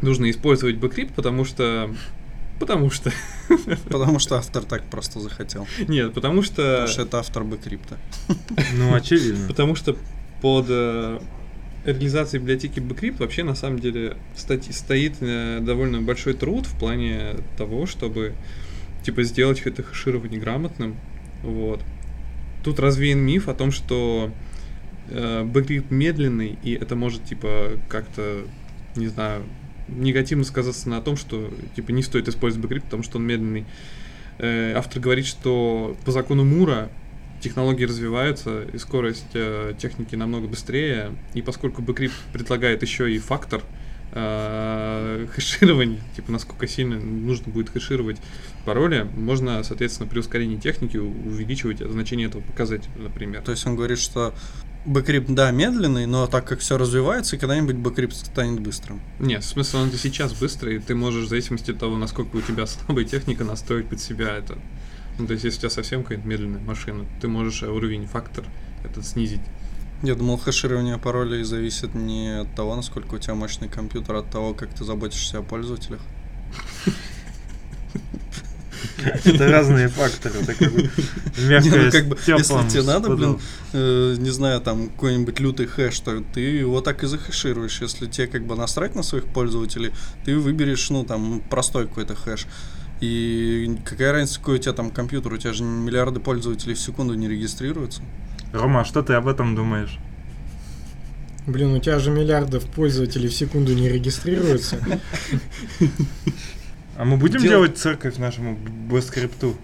Speaker 3: нужно использовать bcrypt, потому что Потому что...
Speaker 2: Потому что автор так просто захотел.
Speaker 3: Нет, потому что...
Speaker 2: Потому что это автор bcrypt а.
Speaker 1: Ну, очевидно.
Speaker 3: Потому что под э, реализацией библиотеки Bcrypt вообще на самом деле стоит э, довольно большой труд в плане того, чтобы типа сделать это хэширование грамотным. Вот. Тут развеян миф о том, что э, Bcrypt медленный, и это может типа как-то, не знаю, негативно сказаться на том, что типа не стоит использовать Bcrypt, потому что он медленный. Э, автор говорит, что по закону Мура технологии развиваются, и скорость э, техники намного быстрее. И поскольку Bcrypt предлагает еще и фактор э, хэширования, типа насколько сильно нужно будет хэшировать пароли, можно, соответственно, при ускорении техники увеличивать значение этого показателя, например.
Speaker 2: То есть он говорит, что bcrypt, да, медленный, но так как все развивается, когда-нибудь bcrypt станет быстрым.
Speaker 3: Нет, смысл он и сейчас быстрый, и ты можешь в зависимости от того, насколько у тебя слабая техника, настроить под себя это. Ну, то есть, если у тебя совсем какая-то медленная машина, ты можешь э, уровень фактор этот снизить.
Speaker 2: Я думал, хэширование паролей зависит не от того, насколько у тебя мощный компьютер, а от того, как ты заботишься о пользователях.
Speaker 1: Это разные факторы. Это как бы
Speaker 2: Не,
Speaker 1: мягкое
Speaker 2: ну,
Speaker 1: с
Speaker 2: как бы, если тебе надо, блин, э, не знаю, там какой-нибудь лютый хэш, то ты его так и захэшируешь. Если тебе как бы насрать на своих пользователей, ты выберешь, ну, там, простой какой-то хэш. И какая разница, какой у тебя там компьютер, у тебя же миллиарды пользователей в секунду не регистрируются.
Speaker 1: Рома, что ты об этом думаешь?
Speaker 4: Блин, у тебя же миллиардов пользователей в секунду не регистрируются.
Speaker 1: А мы будем
Speaker 3: Дел-
Speaker 1: делать церковь нашему бэскрипту?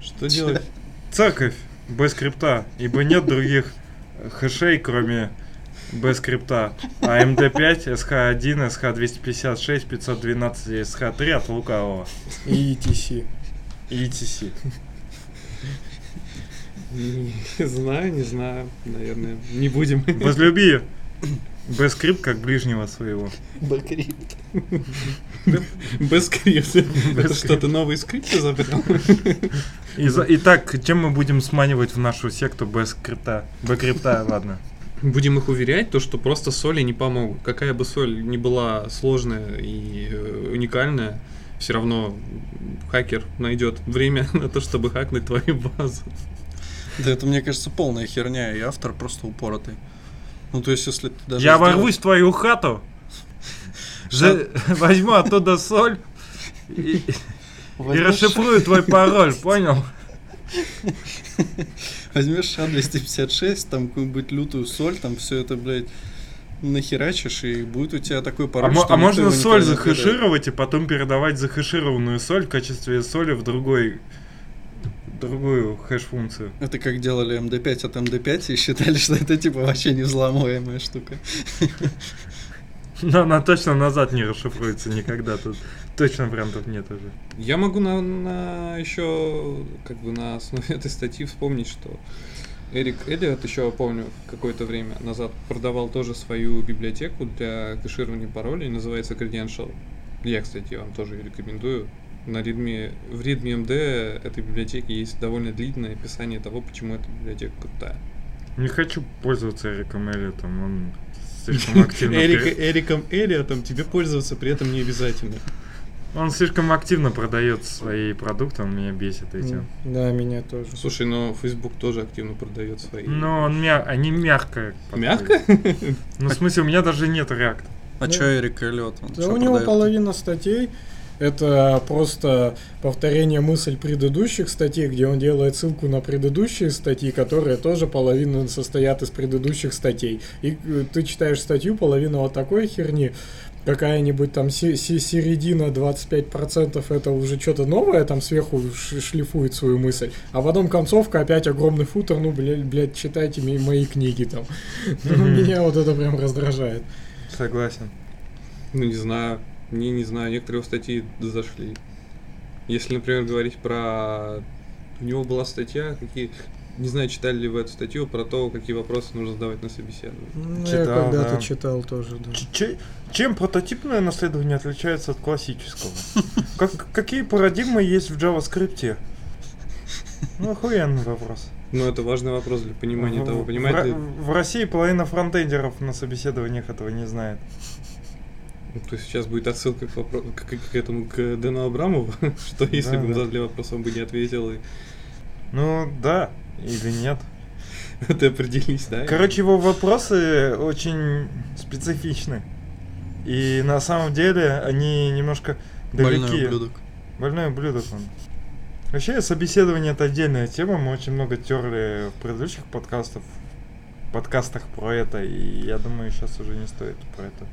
Speaker 3: Что делать?
Speaker 1: Церковь бэскрипта, ибо нет других хэшей, кроме бэскрипта. А MD5, SHA1, SHA256, 512 и SHA3 от лукавого.
Speaker 4: И ETC.
Speaker 1: И ETC.
Speaker 3: Не знаю, не знаю, наверное, не будем.
Speaker 1: Возлюби бэскрипт как ближнего своего.
Speaker 3: Без скрипта. Это что, ты новый скрипт изобрел?
Speaker 1: И за- Итак, чем мы будем сманивать в нашу секту бэскрипта? Bcrypt а, ладно.
Speaker 3: Будем их уверять, то, что просто соли не помогут. Какая бы соль ни была сложная и э, уникальная, все равно хакер найдет время на то, чтобы хакнуть твою базу.
Speaker 2: Да это, мне кажется, полная херня, и автор просто упоротый. Ну, то есть, если ты даже...
Speaker 1: Я
Speaker 2: сделаешь-
Speaker 1: ворвусь в твою хату, же- возьму оттуда соль и, и расшифрую твой пароль, понял?
Speaker 2: Возьмешь ША-256, там какую-нибудь лютую соль, там все это, блядь, нахерачишь, и будет у тебя такой
Speaker 1: А,
Speaker 2: пароль,
Speaker 1: а
Speaker 2: никто
Speaker 1: можно соль захешировать и потом передавать захешированную соль в качестве соли в другой другую хэш-функцию.
Speaker 2: Это как делали МД5 от МД5 и считали, что это типа вообще невзламываемая штука.
Speaker 1: Но она точно назад не расшифруется никогда. Тут точно вариантов нет уже.
Speaker 3: Я могу на, еще как бы на основе этой статьи вспомнить, что Эрик Эллиот еще помню какое-то время назад продавал тоже свою библиотеку для кэширования паролей, называется Credential. Я, кстати, вам тоже её рекомендую. На Readme, в Readme MD этой библиотеки есть довольно длинное описание того, почему эта библиотека крутая.
Speaker 1: Не хочу пользоваться Эриком Эллиотом, он слишком активно...
Speaker 3: Эрик, Эриком Эллиотом тебе пользоваться при этом не обязательно.
Speaker 1: Он слишком активно продает свои продукты, он меня бесит этим.
Speaker 4: Да, меня тоже.
Speaker 3: Слушай, но Facebook тоже активно продает свои.
Speaker 1: Но он мя... они мягко.
Speaker 3: Мягко?
Speaker 1: Ну, в смысле, у меня даже нет реакта.
Speaker 2: А
Speaker 4: Да.
Speaker 2: чё Эрик Эллиот? Он
Speaker 4: Да у него
Speaker 2: продает?
Speaker 4: половина статей это просто повторение мысль предыдущих статей, где он делает ссылку на предыдущие статьи, которые тоже половина состоят из предыдущих статей. И э, ты читаешь статью, половина вот такой херни, какая-нибудь там се- се- середина 25% это уже что-то новое, там сверху шлифует свою мысль, а потом концовка опять огромный футер, ну, блядь, блядь читайте мои книги там. Ну. Меня вот это прям раздражает.
Speaker 1: Согласен.
Speaker 3: Ну, не знаю. Не, не знаю, некоторые его статьи зашли. Если, например, говорить про... У него была статья, какие... Не знаю, читали ли вы эту статью, про то, какие вопросы нужно задавать на собеседовании.
Speaker 4: Ну, я
Speaker 1: Читал,
Speaker 4: когда-то
Speaker 1: да.
Speaker 4: читал тоже, да.
Speaker 1: Ч- че- Чем прототипное наследование отличается от классического? Как, какие парадигмы есть в JavaScript? Ну, охуенный вопрос.
Speaker 3: Но это важный вопрос для понимания
Speaker 1: в,
Speaker 3: того,
Speaker 1: в
Speaker 3: понимаете.
Speaker 1: Ро- в России половина фронтендеров на собеседованиях этого не знает.
Speaker 3: Ну, то есть сейчас будет отсылка к, вопро- к, к- к этому, к Дэну Абрамову, что если
Speaker 1: Да,
Speaker 3: бы ему
Speaker 1: да.
Speaker 3: задали вопрос, он бы не ответил, и
Speaker 1: Ну, да, или нет.
Speaker 3: ты определись, да?
Speaker 1: Короче, его вопросы очень специфичны. И на самом деле они немножко далеки.
Speaker 2: Больной ублюдок.
Speaker 1: Больной ублюдок он. Вообще, собеседование это отдельная тема. Мы очень много терли в предыдущих подкастах, подкастах про это. И я думаю, сейчас уже не стоит про это.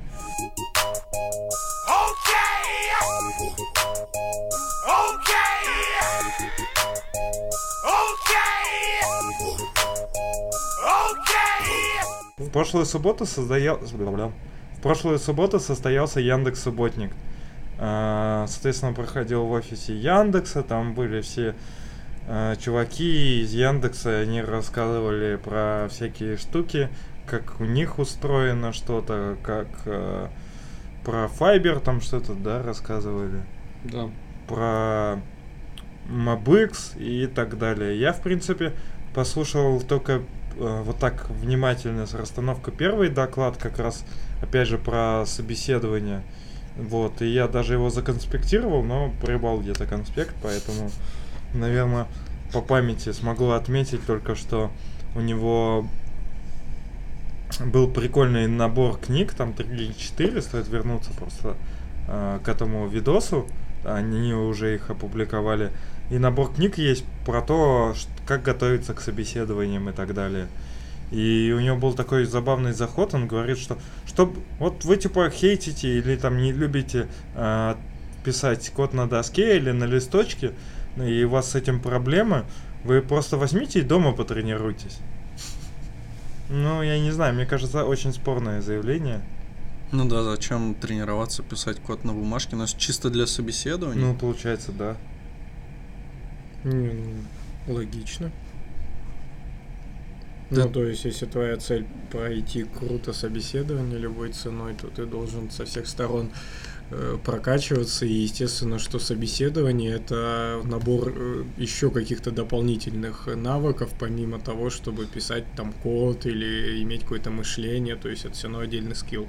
Speaker 1: В прошлую субботу состоялся... В прошлую субботу состоялся Яндекс Субботник. А, Соответственно, проходил в офисе Яндекса, там были все а, чуваки из Яндекса, они рассказывали про всякие штуки, как у них устроено что-то, как а, про Fiber там что-то, да, рассказывали
Speaker 3: Да.
Speaker 1: про MobX и так далее. Я, в принципе, послушал только э, вот так внимательно с расстановкой первый доклад, как раз, опять же, про собеседование. Вот, и я даже его законспектировал, но проебал где-то конспект, поэтому, наверное, по памяти смогу отметить только, что у него был прикольный набор книг, там 3 или 4, стоит вернуться просто э, к этому видосу, они уже их опубликовали. И набор книг есть про то, как готовиться к собеседованиям и так далее. И у него был такой забавный заход, он говорит, что чтоб вот вы типа хейтите или там не любите э, писать код на доске или на листочке, и у вас с этим проблемы, вы просто возьмите и дома потренируйтесь. Ну, я не знаю, мне кажется, очень спорное заявление.
Speaker 2: Ну да, зачем тренироваться, писать код на бумажке? У нас чисто для собеседования.
Speaker 1: Ну, получается, да.
Speaker 4: Не, ну, логично.
Speaker 2: Да.
Speaker 4: Ну, то есть, если твоя цель пройти круто собеседование любой ценой, то ты должен со всех сторон прокачиваться. И, естественно, что собеседование это набор э, еще каких-то дополнительных навыков, помимо того, чтобы писать там код или иметь какое-то мышление. То есть, это все равно отдельный скилл.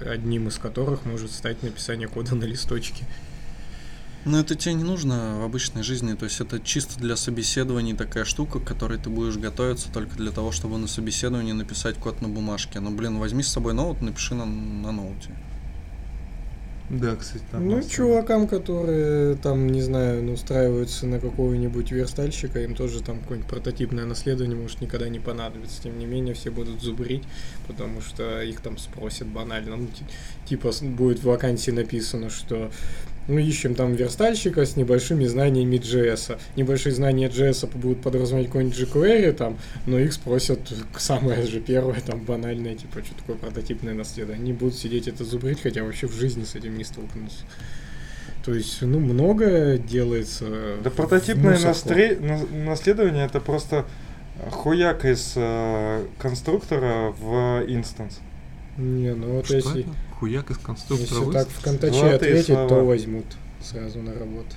Speaker 4: Одним из которых может стать написание кода на листочке.
Speaker 2: Но это тебе не нужно в обычной жизни, то есть это чисто для собеседований такая штука, к которой ты будешь готовиться только для того, чтобы на собеседовании написать код на бумажке. Ну, блин, возьми с собой ноут, напиши на, на ноуте.
Speaker 1: Да, кстати,
Speaker 4: Ну, чувакам, которые там, не знаю, устраиваются на какого-нибудь верстальщика, им тоже там какое-нибудь прототипное наследование может никогда не понадобится. Тем не менее, все будут зубрить, потому что их там спросят банально. Ну, ти- типа будет в вакансии написано, что мы ищем там верстальщика с небольшими знаниями JS. Небольшие знания JS будут подразумевать какой-нибудь jQuery там, но их спросят самое же первое, там банальное, типа, что такое прототипное наследование. Они будут сидеть это зубрить, хотя вообще в жизни с этим не столкнулись. То есть, ну, многое делается.
Speaker 1: Да прототипное настре- на- наследование это просто хуяк из э, конструктора в инстанс.
Speaker 4: Не, ну вот
Speaker 3: Что
Speaker 4: если,
Speaker 3: это? Хуяк из конструктора
Speaker 4: если так в контаче
Speaker 1: Золотые
Speaker 4: ответить,
Speaker 1: слова.
Speaker 4: то возьмут сразу на работу.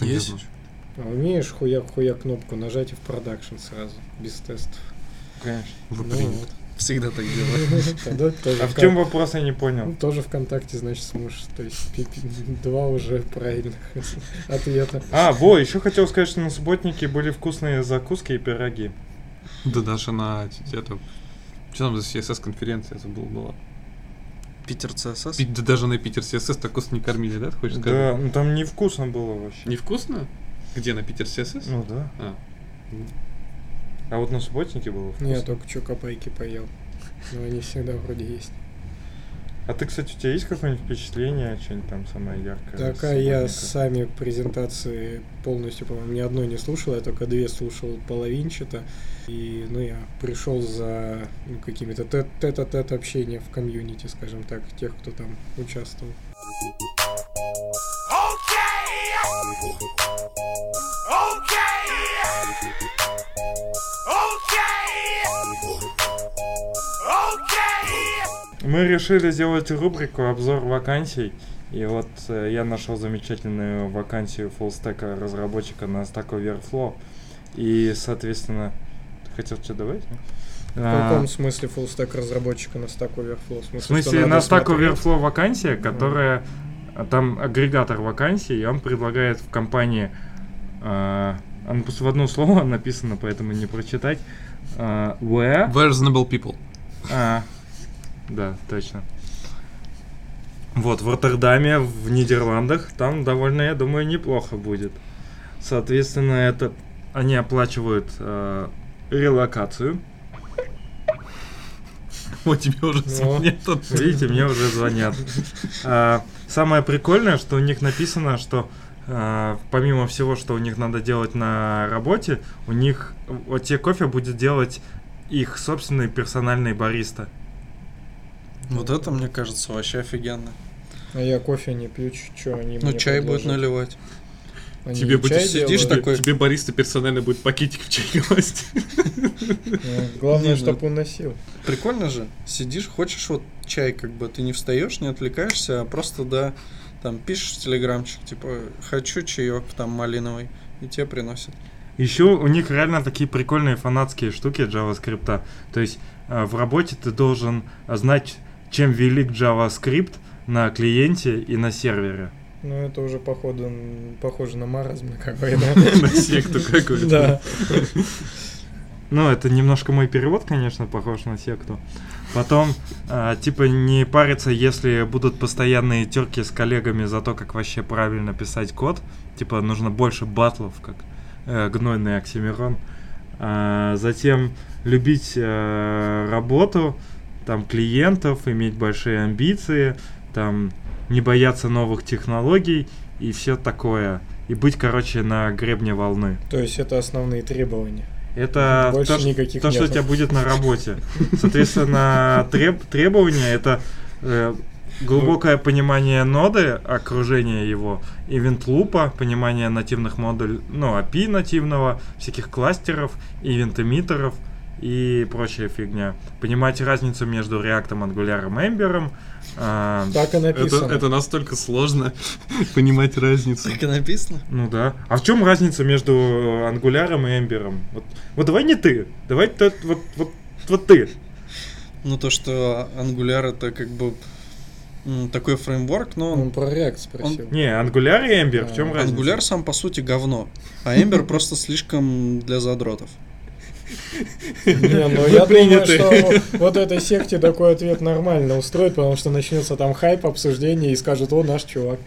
Speaker 2: Есть?
Speaker 3: Понятно.
Speaker 4: А умеешь хуяк-хуяк кнопку нажать и в продакшн сразу, без тестов.
Speaker 1: Конечно.
Speaker 3: Вы
Speaker 4: Ну
Speaker 3: приняты.
Speaker 4: вот.
Speaker 2: Всегда так делаю.
Speaker 1: А в чем вопрос, я не
Speaker 4: Ну,
Speaker 1: понял.
Speaker 4: тоже ВКонтакте, значит, сможешь. То есть два уже правильных ответа.
Speaker 1: А, во, еще хотел сказать, что на субботнике были вкусные закуски и пироги.
Speaker 3: Да даже на это... Что там за CSS-конференция забыл была?
Speaker 2: Питер CSS?
Speaker 3: Пи- Да даже на Питер CSS так вкусно не кормили, да, ты хочешь
Speaker 1: Да,
Speaker 3: сказать?
Speaker 1: ну там невкусно было вообще.
Speaker 3: Невкусно? Где, на Питер CSS?
Speaker 1: Ну да.
Speaker 3: А,
Speaker 1: А вот на субботнике было вкусно.
Speaker 4: Я только что копайки поел. Но они всегда вроде есть.
Speaker 1: А ты, кстати, у тебя есть какое-нибудь впечатление, что-нибудь там самое яркое?
Speaker 4: Так,
Speaker 1: с
Speaker 4: а я сами презентации полностью, по-моему, ни одной не слушал, я только две слушал половинчато. И, ну, я пришел за ну, какими-то тет- тет-а-тет общения в комьюнити, скажем так, тех, кто там участвовал.
Speaker 1: Мы решили сделать рубрику обзор вакансий. И вот э, я нашел замечательную вакансию фуллстека разработчика на Stack Overflow. И, соответственно, хотел что добавить?
Speaker 4: В
Speaker 1: А,
Speaker 4: каком смысле full stack разработчика на Stack Overflow? В смысле,
Speaker 1: В смысле, на Stack? Overflow вакансия, которая... а, Там агрегатор вакансий, и он предлагает в компании... просто в одно слово написано, поэтому не прочитать. а, where...
Speaker 3: Reasonable people.
Speaker 1: А, да, точно. Вот, в Роттердаме, в Нидерландах, там довольно, я думаю, неплохо будет. Соответственно, это они оплачивают э, релокацию.
Speaker 3: Вот тебе уже
Speaker 4: Ну.
Speaker 3: звонят.
Speaker 1: Видите, мне уже звонят. А, самое прикольное, что у них написано, что а, помимо всего, что у них надо делать на работе, у них вот те кофе будет делать их собственный персональный бариста.
Speaker 2: Вот это, мне кажется, вообще офигенно.
Speaker 4: А я кофе не пью, что они
Speaker 2: Ну,
Speaker 4: мне
Speaker 2: чай будет
Speaker 4: предложат?
Speaker 2: наливать.
Speaker 4: Они
Speaker 3: Тебе будет
Speaker 2: сидишь
Speaker 4: делают?
Speaker 2: такой-
Speaker 3: Тебе бариста персонально будет пакетик в чай класть.
Speaker 4: Ну, Главное,
Speaker 2: Не, ну-
Speaker 4: чтобы он носил.
Speaker 2: Прикольно же. Сидишь, хочешь вот чай, как бы ты не встаешь, не отвлекаешься, а просто, да, там пишешь в телеграмчик, типа, хочу чаек там малиновый, и тебе приносят.
Speaker 1: Еще у них реально такие прикольные фанатские штуки JavaScript. То есть э, в работе ты должен знать, чем велик JavaScript на клиенте и на сервере.
Speaker 4: Ну, это уже походу, похоже на маразм на какой, да?
Speaker 3: На секту какую-то.
Speaker 4: Да.
Speaker 1: Ну, это немножко мой перевод, конечно, похож на секту. Потом, а, типа, не париться, если будут постоянные терки с коллегами за то, как вообще правильно писать код. Типа, нужно больше батлов, как э, гнойный Оксимирон. А, затем любить э, работу, там, клиентов, иметь большие амбиции, там, не бояться новых технологий и все такое. И быть, короче, на гребне волны.
Speaker 4: То есть это основные требования.
Speaker 1: Это
Speaker 4: Больше
Speaker 1: то,
Speaker 4: никаких
Speaker 1: то, что у тебя будет на работе. Соответственно, треб- требования это э, глубокое понимание ноды, окружения его, ивент-лупа, понимание нативных модулей, ну, API нативного, всяких кластеров, ивент-эмиттеров и прочая фигня. Понимать разницу между React, Angular и Ember. а,
Speaker 4: Так и
Speaker 3: Это,
Speaker 4: написано.
Speaker 3: это настолько сложно понимать разницу.
Speaker 2: Так и написано.
Speaker 1: ну да. А в чем разница между Angular и Ember? Вот, вот давай не ты, давай т- вот, вот, вот ты.
Speaker 2: Ну, то, что Angular это как бы такой фреймворк, но
Speaker 4: Он про React спросил.
Speaker 1: Не, Angular и Ember, в чем
Speaker 4: А,
Speaker 1: разница?
Speaker 2: Angular сам по сути говно, а Ember просто слишком для задротов.
Speaker 4: Не, ну я думаю, что вот этой секте такой ответ нормально устроит, потому что начнется там хайп, обсуждение и скажут, о, наш чувак.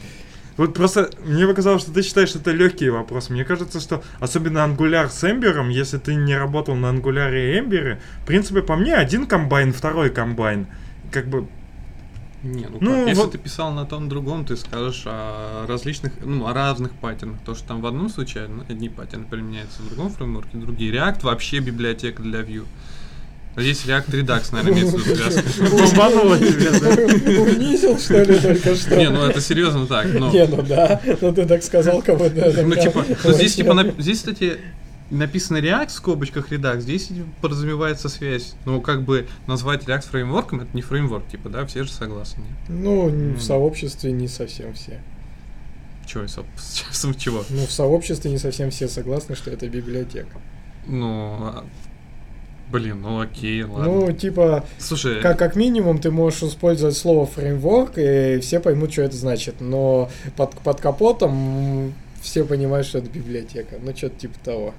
Speaker 1: Вот просто мне показалось, что ты считаешь, что это легкий вопрос. Мне кажется, что особенно Angular с Ember, если ты не работал на Angular и Ember, в принципе, по мне, один комбайн, второй комбайн. Как бы,
Speaker 3: Не, ну,
Speaker 1: Ну,
Speaker 3: как, если
Speaker 1: вот-
Speaker 3: ты писал на том другом, ты скажешь о различных, ну, о разных паттернах. То, что там в одном случае ну, одни паттерны применяются, в другом фреймворке другие. React вообще библиотека для Vue. Здесь React Redux, наверное, имеется в виду
Speaker 1: бомбануло тебя, да?
Speaker 4: Унизил, что ли, только что?
Speaker 3: Не, ну это серьезно так. но-
Speaker 4: Не, ну да, ну ты так сказал, это
Speaker 3: Ну, типа, ну, здесь, типа, здесь, кстати, написано React в скобочках Redux, здесь подразумевается связь. Ну, как бы назвать React фреймворком, это не фреймворк, типа, да, все же согласны.
Speaker 4: Ну, в сообществе не совсем все.
Speaker 3: Чего, с с чего?
Speaker 4: Ну, в сообществе не совсем все согласны, что это библиотека.
Speaker 3: Ну, а, блин, ну окей, ладно.
Speaker 4: Ну, типа,
Speaker 3: Слушай,
Speaker 4: как, как минимум ты можешь использовать слово фреймворк, и все поймут, что это значит. Но под, под капотом все понимают, что это библиотека. Ну, что-то типа того.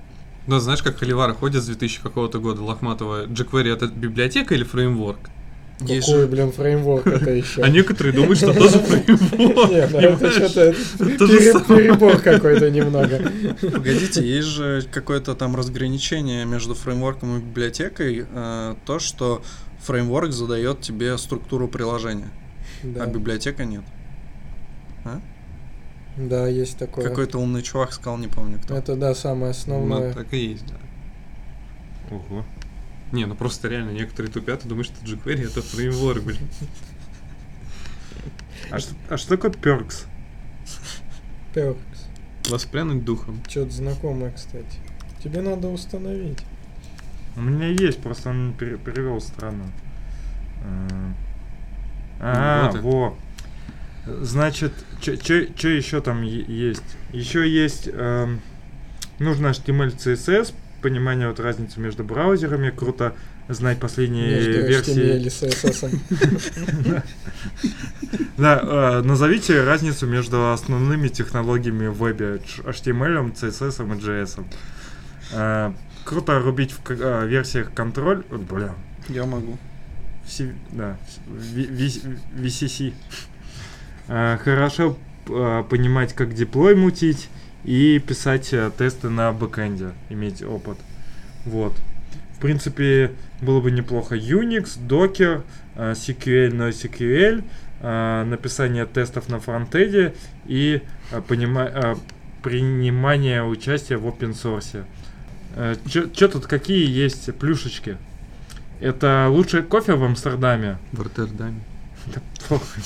Speaker 3: Ну знаешь, как Холивары ходят с 2000 какого-то года, Лохматова, jQuery это библиотека или фреймворк?
Speaker 4: Какой,
Speaker 3: же-
Speaker 4: блин, фреймворк это еще?
Speaker 3: А некоторые думают, что тоже фреймворк.
Speaker 4: Не, ну это что-то перебор какой-то немного.
Speaker 2: Погодите, есть же какое-то там разграничение между фреймворком и библиотекой, э, то, что фреймворк задает тебе структуру приложения,
Speaker 4: Да,
Speaker 2: а библиотека нет.
Speaker 4: Да, есть такое.
Speaker 2: Какой-то умный чувак сказал, не помню кто.
Speaker 4: Это, да, самое
Speaker 3: Ну,
Speaker 4: основное.
Speaker 3: так и есть, да.
Speaker 1: Ого.
Speaker 3: Не, ну просто реально некоторые тупят и думают, что jQuery это фреймворк, блин.
Speaker 1: А что, а что такое Perks?
Speaker 4: Perks.
Speaker 3: Воспрянуть духом.
Speaker 4: Что-то знакомое, кстати. Тебе надо установить.
Speaker 1: У меня есть, просто он пере- перевел странно. А, А,
Speaker 3: Вот это.
Speaker 1: во. Значит, что еще там есть? Еще есть эм, нужно HTML, CSS, понимание вот разницы между браузерами, круто знать последние
Speaker 4: Между
Speaker 1: версии.
Speaker 4: HTML и CSS.
Speaker 1: Да, э, назовите разницу между основными технологиями в вебе HTML, CSS и JS. Э, Круто рубить в к- э, версиях контроль. Бля,
Speaker 2: Я могу.
Speaker 1: все- да, VCC. Э, Хорошо э, понимать, как деплой мутить и писать э, тесты на бэкэнде, иметь опыт. Вот. В принципе, было бы неплохо Unix, Docker, SQL, NoSQL, написание тестов на фронтенде и понима- э, принимание участия в open source. Что тут какие есть плюшечки? Это лучший кофе в Амстердаме.
Speaker 3: В Роттердаме.
Speaker 1: Да плохо.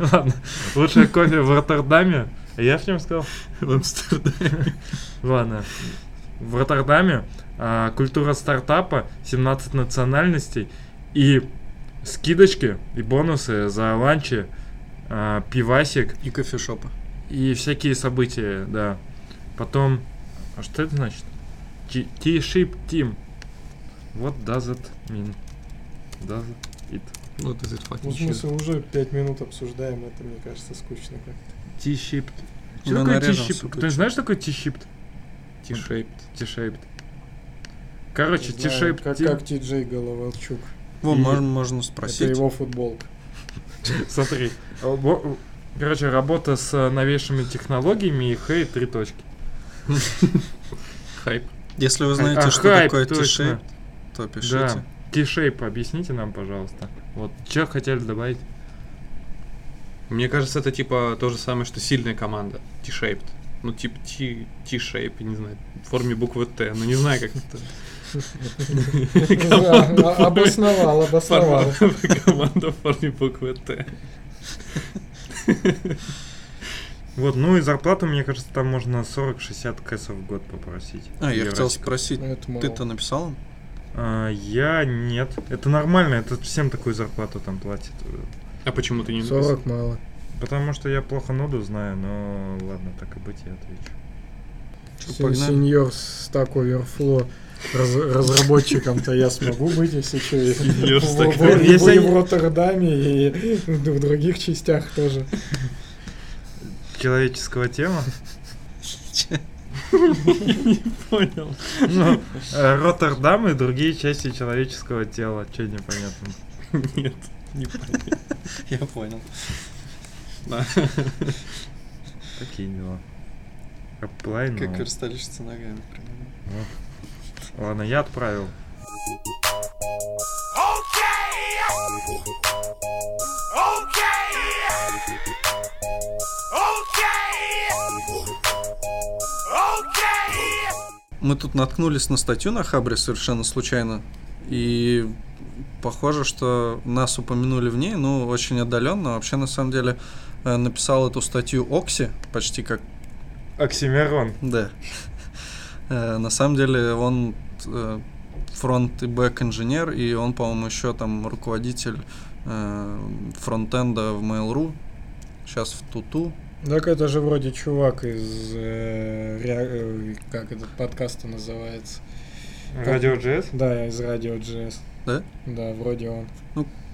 Speaker 1: Ладно. Лучшее кофе в Роттердаме. А Я в нем сказал?
Speaker 3: В Амстердаме.
Speaker 1: Ладно. В Роттердаме а, культура стартапа, 17 национальностей и скидочки и бонусы за ланчи, а, пивасик
Speaker 2: И кофешопы.
Speaker 1: и всякие события, да. Потом, а что это значит? T-ship team. What does it mean? Does it?
Speaker 3: Вот из этого
Speaker 4: Ну, в смысле, уже пять минут обсуждаем это, мне кажется, скучно как-то.
Speaker 1: T-shaped. Что такое T-shaped? Кто-нибудь знаешь, что такое T-shaped?
Speaker 3: T-shaped.
Speaker 1: T-shaped. Короче,
Speaker 4: Не знаю,
Speaker 1: T-shaped
Speaker 4: Как, как Ти-Джей Головолчук.
Speaker 2: Вон,
Speaker 1: И-
Speaker 2: можно, можно
Speaker 4: Это
Speaker 2: спросить.
Speaker 4: его футболка.
Speaker 1: Смотри. во- Короче, работа с э, новейшими технологиями и хей, три точки.
Speaker 3: Хайп.
Speaker 2: Если вы знаете,
Speaker 1: А,
Speaker 2: что такое. T-shape, то пишите.
Speaker 1: Да. T-shape объясните нам, пожалуйста. Вот, что хотели добавить?
Speaker 3: Мне кажется, это типа то же самое, что сильная команда. T-shaped. Ну, типа T- T-shape, я не знаю, в форме буквы Т. Ну, не знаю, как это.
Speaker 4: А- Обосновал, обосновал.
Speaker 3: Команда в форме буквы Т.
Speaker 1: Вот, ну и зарплату, мне кажется, там можно 40-60 кэсов в год попросить.
Speaker 2: А, я хотел спросить,
Speaker 4: Ну,
Speaker 2: ты-то написал?
Speaker 1: А, я нет. Это нормально, это всем такую зарплату там платят.
Speaker 3: А почему ты не написал?
Speaker 4: 40 мало.
Speaker 1: Потому что я плохо ноду знаю, но ладно, так и быть, я отвечу.
Speaker 4: Сеньор Stack Overflow раз- разработчиком-то я смогу быть, если что.
Speaker 1: Если
Speaker 4: в- Роттердаме, и в других частях тоже.
Speaker 1: Человеческого тела?
Speaker 3: Понял.
Speaker 1: Ну, э, Роттердам и другие части человеческого тела. Че непонятно?
Speaker 3: Нет, не понял.
Speaker 2: Я понял.
Speaker 3: Да.
Speaker 1: Такие дела. Apply now.
Speaker 2: Как верстальщица ногами. примерно.
Speaker 1: Вот. Ладно, я отправил.
Speaker 2: Мы тут наткнулись на статью на Хабре совершенно случайно. И похоже, что нас упомянули в ней, ну, очень отдаленно. Вообще, на самом деле, э, написал эту статью Окси, почти как
Speaker 1: Оксимирон.
Speaker 2: Да. Э, На самом деле он э, фронт и бэк инженер, и он, по-моему, еще там руководитель фронтенда в Mail.ru. Сейчас в Туту.
Speaker 4: Так это же вроде чувак из... э, rea- э, как этот подкаст называется?
Speaker 1: Радио JS?
Speaker 4: Да, из Радио JS.
Speaker 2: Да?
Speaker 4: Да, вроде он.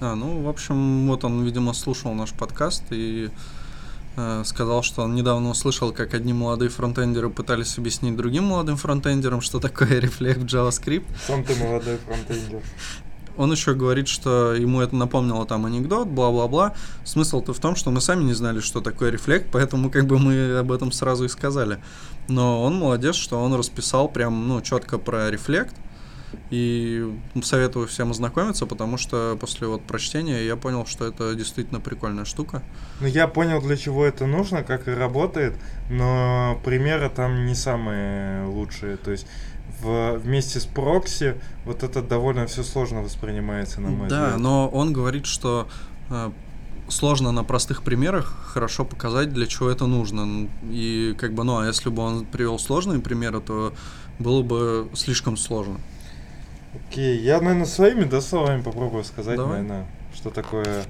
Speaker 2: А, ну, в общем, вот он, видимо, слушал наш подкаст и э, сказал, что он недавно услышал, как одни молодые фронтендеры пытались объяснить другим молодым фронтендерам, что такое рефлект JavaScript.
Speaker 1: Сам ты молодой фронтендер.
Speaker 2: Он еще говорит, что ему это напомнило там анекдот, бла-бла-бла. Смысл-то в том, что мы сами не знали, что такое рефлект, поэтому как бы мы об этом сразу и сказали. Но он молодец, что он расписал прям, ну, четко про рефлект. И советую всем ознакомиться, потому что после вот прочтения я понял, что это действительно прикольная штука.
Speaker 1: Ну, я понял, для чего это нужно, как и работает, но примеры там не самые лучшие. То есть в, вместе с прокси вот это довольно все сложно воспринимается, на мой
Speaker 2: да,
Speaker 1: взгляд.
Speaker 2: но он говорит, что э, сложно на простых примерах хорошо показать, для чего это нужно. И как бы, ну, а если бы он привел сложные примеры, то было бы слишком сложно.
Speaker 1: Окей, я, наверное, своими да, словами попробую сказать,
Speaker 2: Давай.
Speaker 1: наверное, что такое,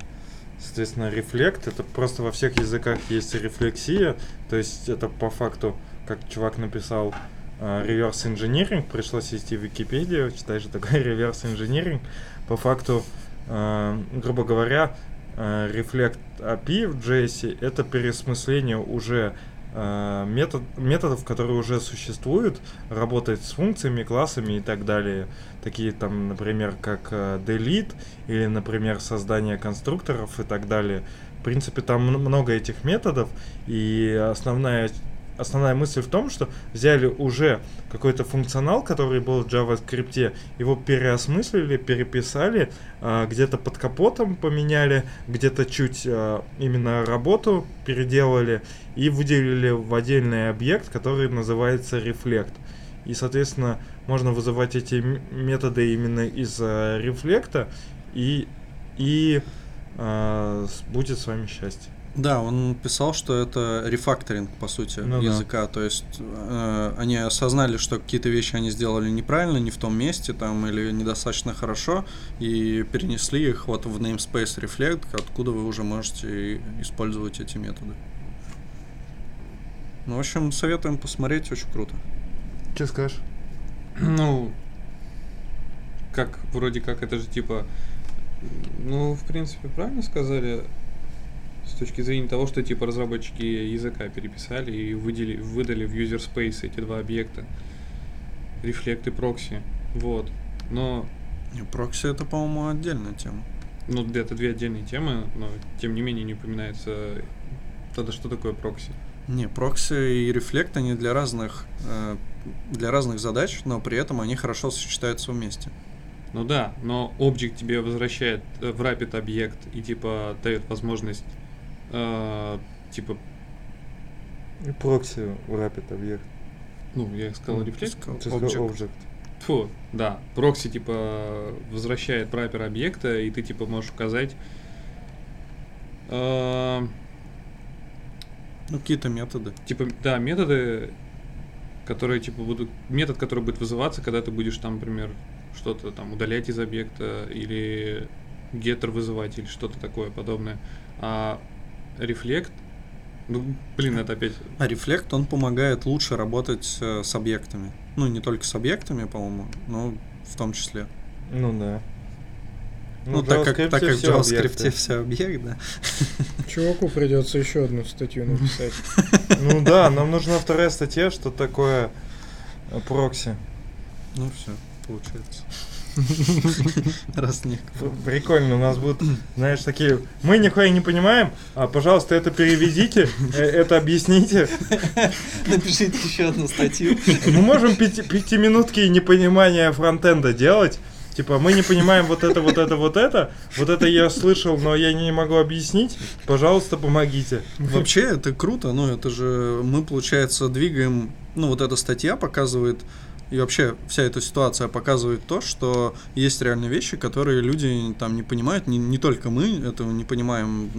Speaker 1: соответственно, рефлект. Это просто во всех языках есть рефлексия, то есть это по факту, как чувак написал, э, reverse engineering, пришлось вести в Википедию, читай же такое reverse engineering. По факту, э, грубо говоря, э, Reflect API в JS это переосмысление уже метод, методов, которые уже существуют, работает с функциями, классами и так далее. Такие там, например, как delete или, например, создание конструкторов и так далее. В принципе, там много этих методов, и основная основная мысль в том, что взяли уже какой-то функционал, который был в JavaScript, его переосмыслили, переписали, а, где-то под капотом поменяли, где-то чуть а, именно работу переделали и выделили в отдельный объект, который называется Reflect. И, соответственно, можно вызывать эти методы именно из рефлекта, и, и с- будет с вами счастье.
Speaker 2: Да, он писал, что это рефакторинг, по сути,
Speaker 1: Ну да.
Speaker 2: языка. То есть э, они осознали, что какие-то вещи они сделали неправильно, не в том месте там или недостаточно хорошо, и перенесли их вот в namespace Reflect, откуда вы уже можете использовать эти методы. Ну, в общем, советуем посмотреть, очень круто.
Speaker 1: Что скажешь?
Speaker 3: Ну, как, вроде как, это же типа, ну, в принципе, правильно сказали, с точки зрения того, что типа разработчики языка переписали и выдели, выдали в user space эти два объекта, Reflect и Proxy, вот. Но,
Speaker 2: И прокси это, по-моему, отдельная тема.
Speaker 3: ну, это две отдельные темы, но тем не менее не упоминается тогда что такое прокси.
Speaker 2: Не, прокси и Reflect они для разных э, для разных задач, но при этом они хорошо сочетаются вместе.
Speaker 3: Ну да, но объект тебе возвращает э, wrapped объект и типа дает возможность э, типа,
Speaker 1: И прокси wrapped объект.
Speaker 3: ну, я сказал
Speaker 2: Ну, сказал object.
Speaker 3: Фу, да, прокси типа возвращает wrapper объекта, и ты типа можешь указать э,
Speaker 2: Ну, какие-то методы.
Speaker 3: типа, да, методы, которые типа будут метод, который будет вызываться, когда ты будешь там, например, что-то там удалять из объекта или геттер вызывать или что-то такое подобное. А рефлект, ну, блин, это опять
Speaker 2: А рефлект, он помогает лучше работать э, с объектами. Ну, не только с объектами, по-моему, но в том числе.
Speaker 1: Ну да.
Speaker 2: Ну,
Speaker 1: в
Speaker 2: так как, так как в JavaScript
Speaker 1: объекты.
Speaker 2: все объект, да.
Speaker 4: Чуваку придется еще одну статью написать.
Speaker 1: Ну да, нам нужна вторая статья, что такое э, прокси.
Speaker 2: Ну, все, получается. Раз не
Speaker 1: Прикольно, у нас будут, знаешь, такие, мы нихуя не понимаем, а, пожалуйста, это переведите, э, это объясните.
Speaker 2: Напишите еще одну статью.
Speaker 1: Мы можем пяти- пятиминутки непонимания фронтенда делать, Типа, мы не понимаем вот это, вот это, вот это. Вот это я слышал, но я не могу объяснить. Пожалуйста, помогите.
Speaker 2: Вообще это круто, ну это же мы, получается, двигаем, ну вот эта статья показывает, и вообще вся эта ситуация показывает то, что есть реально вещи, которые люди там не понимают, не, не только мы этого не понимаем,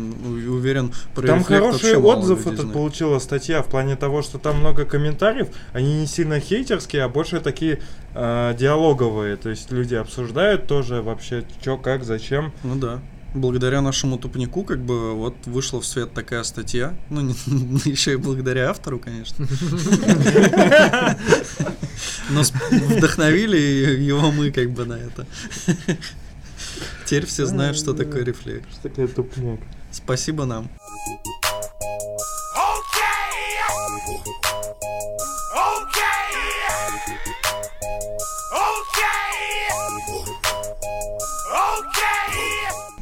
Speaker 2: уверен, про
Speaker 1: Там хороший отзыв этот
Speaker 2: знает.
Speaker 1: получила статья в плане того, что там много комментариев. Они не сильно хейтерские, а больше такие э, диалоговые. То есть люди обсуждают тоже вообще, что, как, зачем.
Speaker 2: Ну да. Благодаря нашему тупнику, как бы, вот вышла в свет такая статья. Ну, не, еще и благодаря автору, конечно. Но с- вдохновили его мы, как бы, на это. Теперь все знают, что такое рефлекс.
Speaker 1: Что такое тупняк?
Speaker 2: Спасибо нам.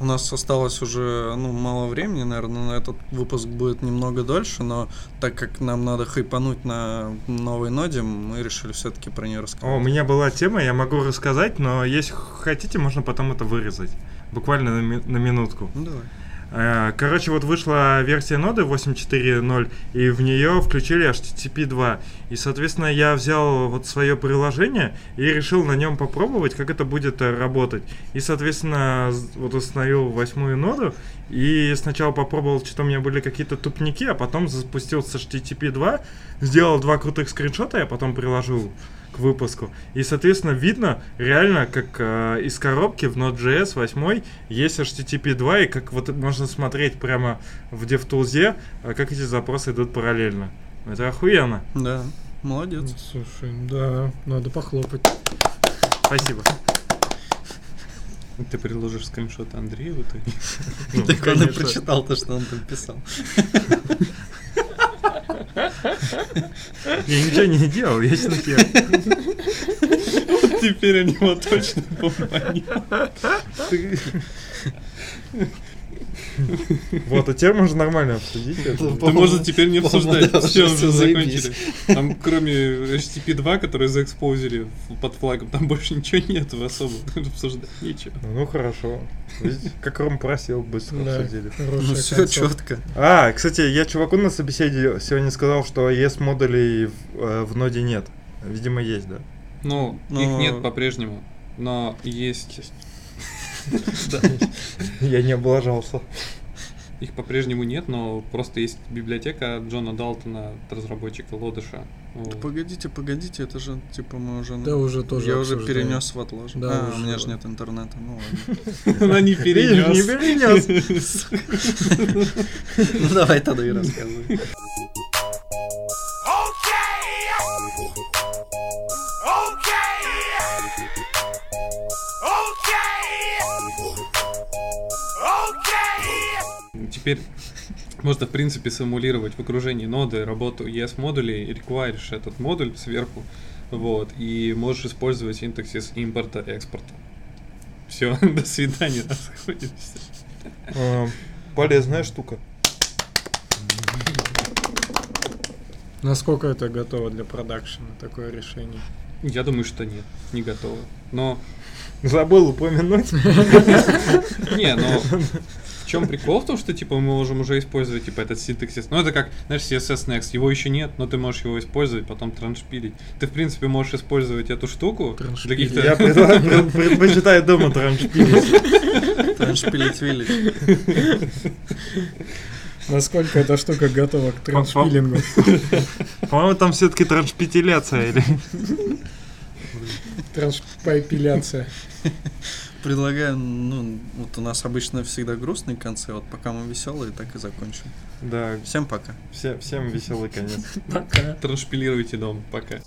Speaker 2: Нас осталось уже ну, мало времени, наверное, на этот выпуск будет немного дольше, но так как нам надо хайпануть на новой ноде, мы решили все-таки про нее
Speaker 1: О,
Speaker 2: рассказать.
Speaker 1: у меня была тема, я могу рассказать, но если хотите, можно потом это вырезать. Буквально на, ми- на минутку.
Speaker 2: Ну давай.
Speaker 1: Э, Короче, вот вышла версия ноды 8.4.0, и в нее включили HTTP 2. И, соответственно, я взял вот свое приложение и решил на нем попробовать, как это будет э, работать. И, соответственно, вот установил восьмую ноду, и сначала попробовал, что-то у меня были какие-то тупники, а потом запустил с HTTP 2, сделал два крутых скриншота, я потом приложил к выпуску. И, соответственно, видно реально, как э, из коробки в Node.js 8 есть HTTP 2, и как вот можно смотреть прямо в DevTools, э, как эти запросы идут параллельно. Это охуенно.
Speaker 2: Да. Молодец.
Speaker 4: Слушай, да, надо похлопать.
Speaker 1: Спасибо.
Speaker 3: Ты приложишь скриншот Андрею в итоге?
Speaker 1: Ну,
Speaker 2: Так он и прочитал то, что он там писал.
Speaker 1: Я ничего не делал, я смотрел.
Speaker 3: Вот теперь они его точно помнят.
Speaker 1: Вот, а теперь можно нормально обсудить это.
Speaker 2: Да,
Speaker 3: можно теперь не обсуждать.
Speaker 2: да,
Speaker 3: Все,
Speaker 2: уже
Speaker 3: закончили. Там кроме HTTP 2, который заэкспозили под флагом, там больше ничего нету особо. Обсуждать нечего.
Speaker 1: Ну хорошо. Видите, как Ром просил, быстро обсудили.
Speaker 2: Ну все четко.
Speaker 1: А, кстати, я чуваку на собеседе сегодня сказал, что ES модулей в, э, в ноде нет. Видимо, есть, да.
Speaker 3: Ну, их нет по-прежнему. Но есть...
Speaker 1: Я не облажался.
Speaker 3: Их по-прежнему нет, но просто есть библиотека от Джона Далтона, от разработчика Лодыша. Вот.
Speaker 2: Погодите, погодите, это же типа мы уже...
Speaker 4: Да, уже тоже
Speaker 2: Я уже перенес в отлаж.
Speaker 4: Да,
Speaker 2: а, у меня же нет интернета. Ну ладно.
Speaker 3: Она не
Speaker 1: Видишь, не
Speaker 3: перенес.
Speaker 1: перенес.
Speaker 2: Ну давай тогда и рассказывай.
Speaker 3: Теперь можно, в принципе, симулировать в окружении ноды работу ES-модулей, реквайришь этот модуль сверху, вот, и можешь использовать синтаксис импорта-экспорта. Все, до свидания, расходимся.
Speaker 1: Э, Полезная штука.
Speaker 4: Насколько это готово для продакшена, такое решение?
Speaker 3: Я думаю, что нет, не готово. Но,
Speaker 1: Забыл упомянуть.
Speaker 3: не, но чем прикол в том, что, типа, мы можем уже использовать, типа, этот синтаксис. Ну, это как, знаешь, CSS Next, его еще нет, но ты можешь его использовать, потом траншпилить. Ты, в принципе, можешь использовать эту штуку для каких-то...
Speaker 1: Я предпочитаю дома траншпилить.
Speaker 2: Траншпилить Village.
Speaker 4: Насколько эта штука готова к траншпилингу?
Speaker 1: По-моему, там все-таки траншпитиляция или...
Speaker 4: Траншпайпиляция.
Speaker 2: Предлагаю, ну, вот у нас обычно всегда грустные концы, вот пока мы веселые, так и закончим.
Speaker 1: Да,
Speaker 2: Всем пока.
Speaker 1: все- всем веселый конец.
Speaker 4: Пока.
Speaker 3: Траншпилируйте дом, пока.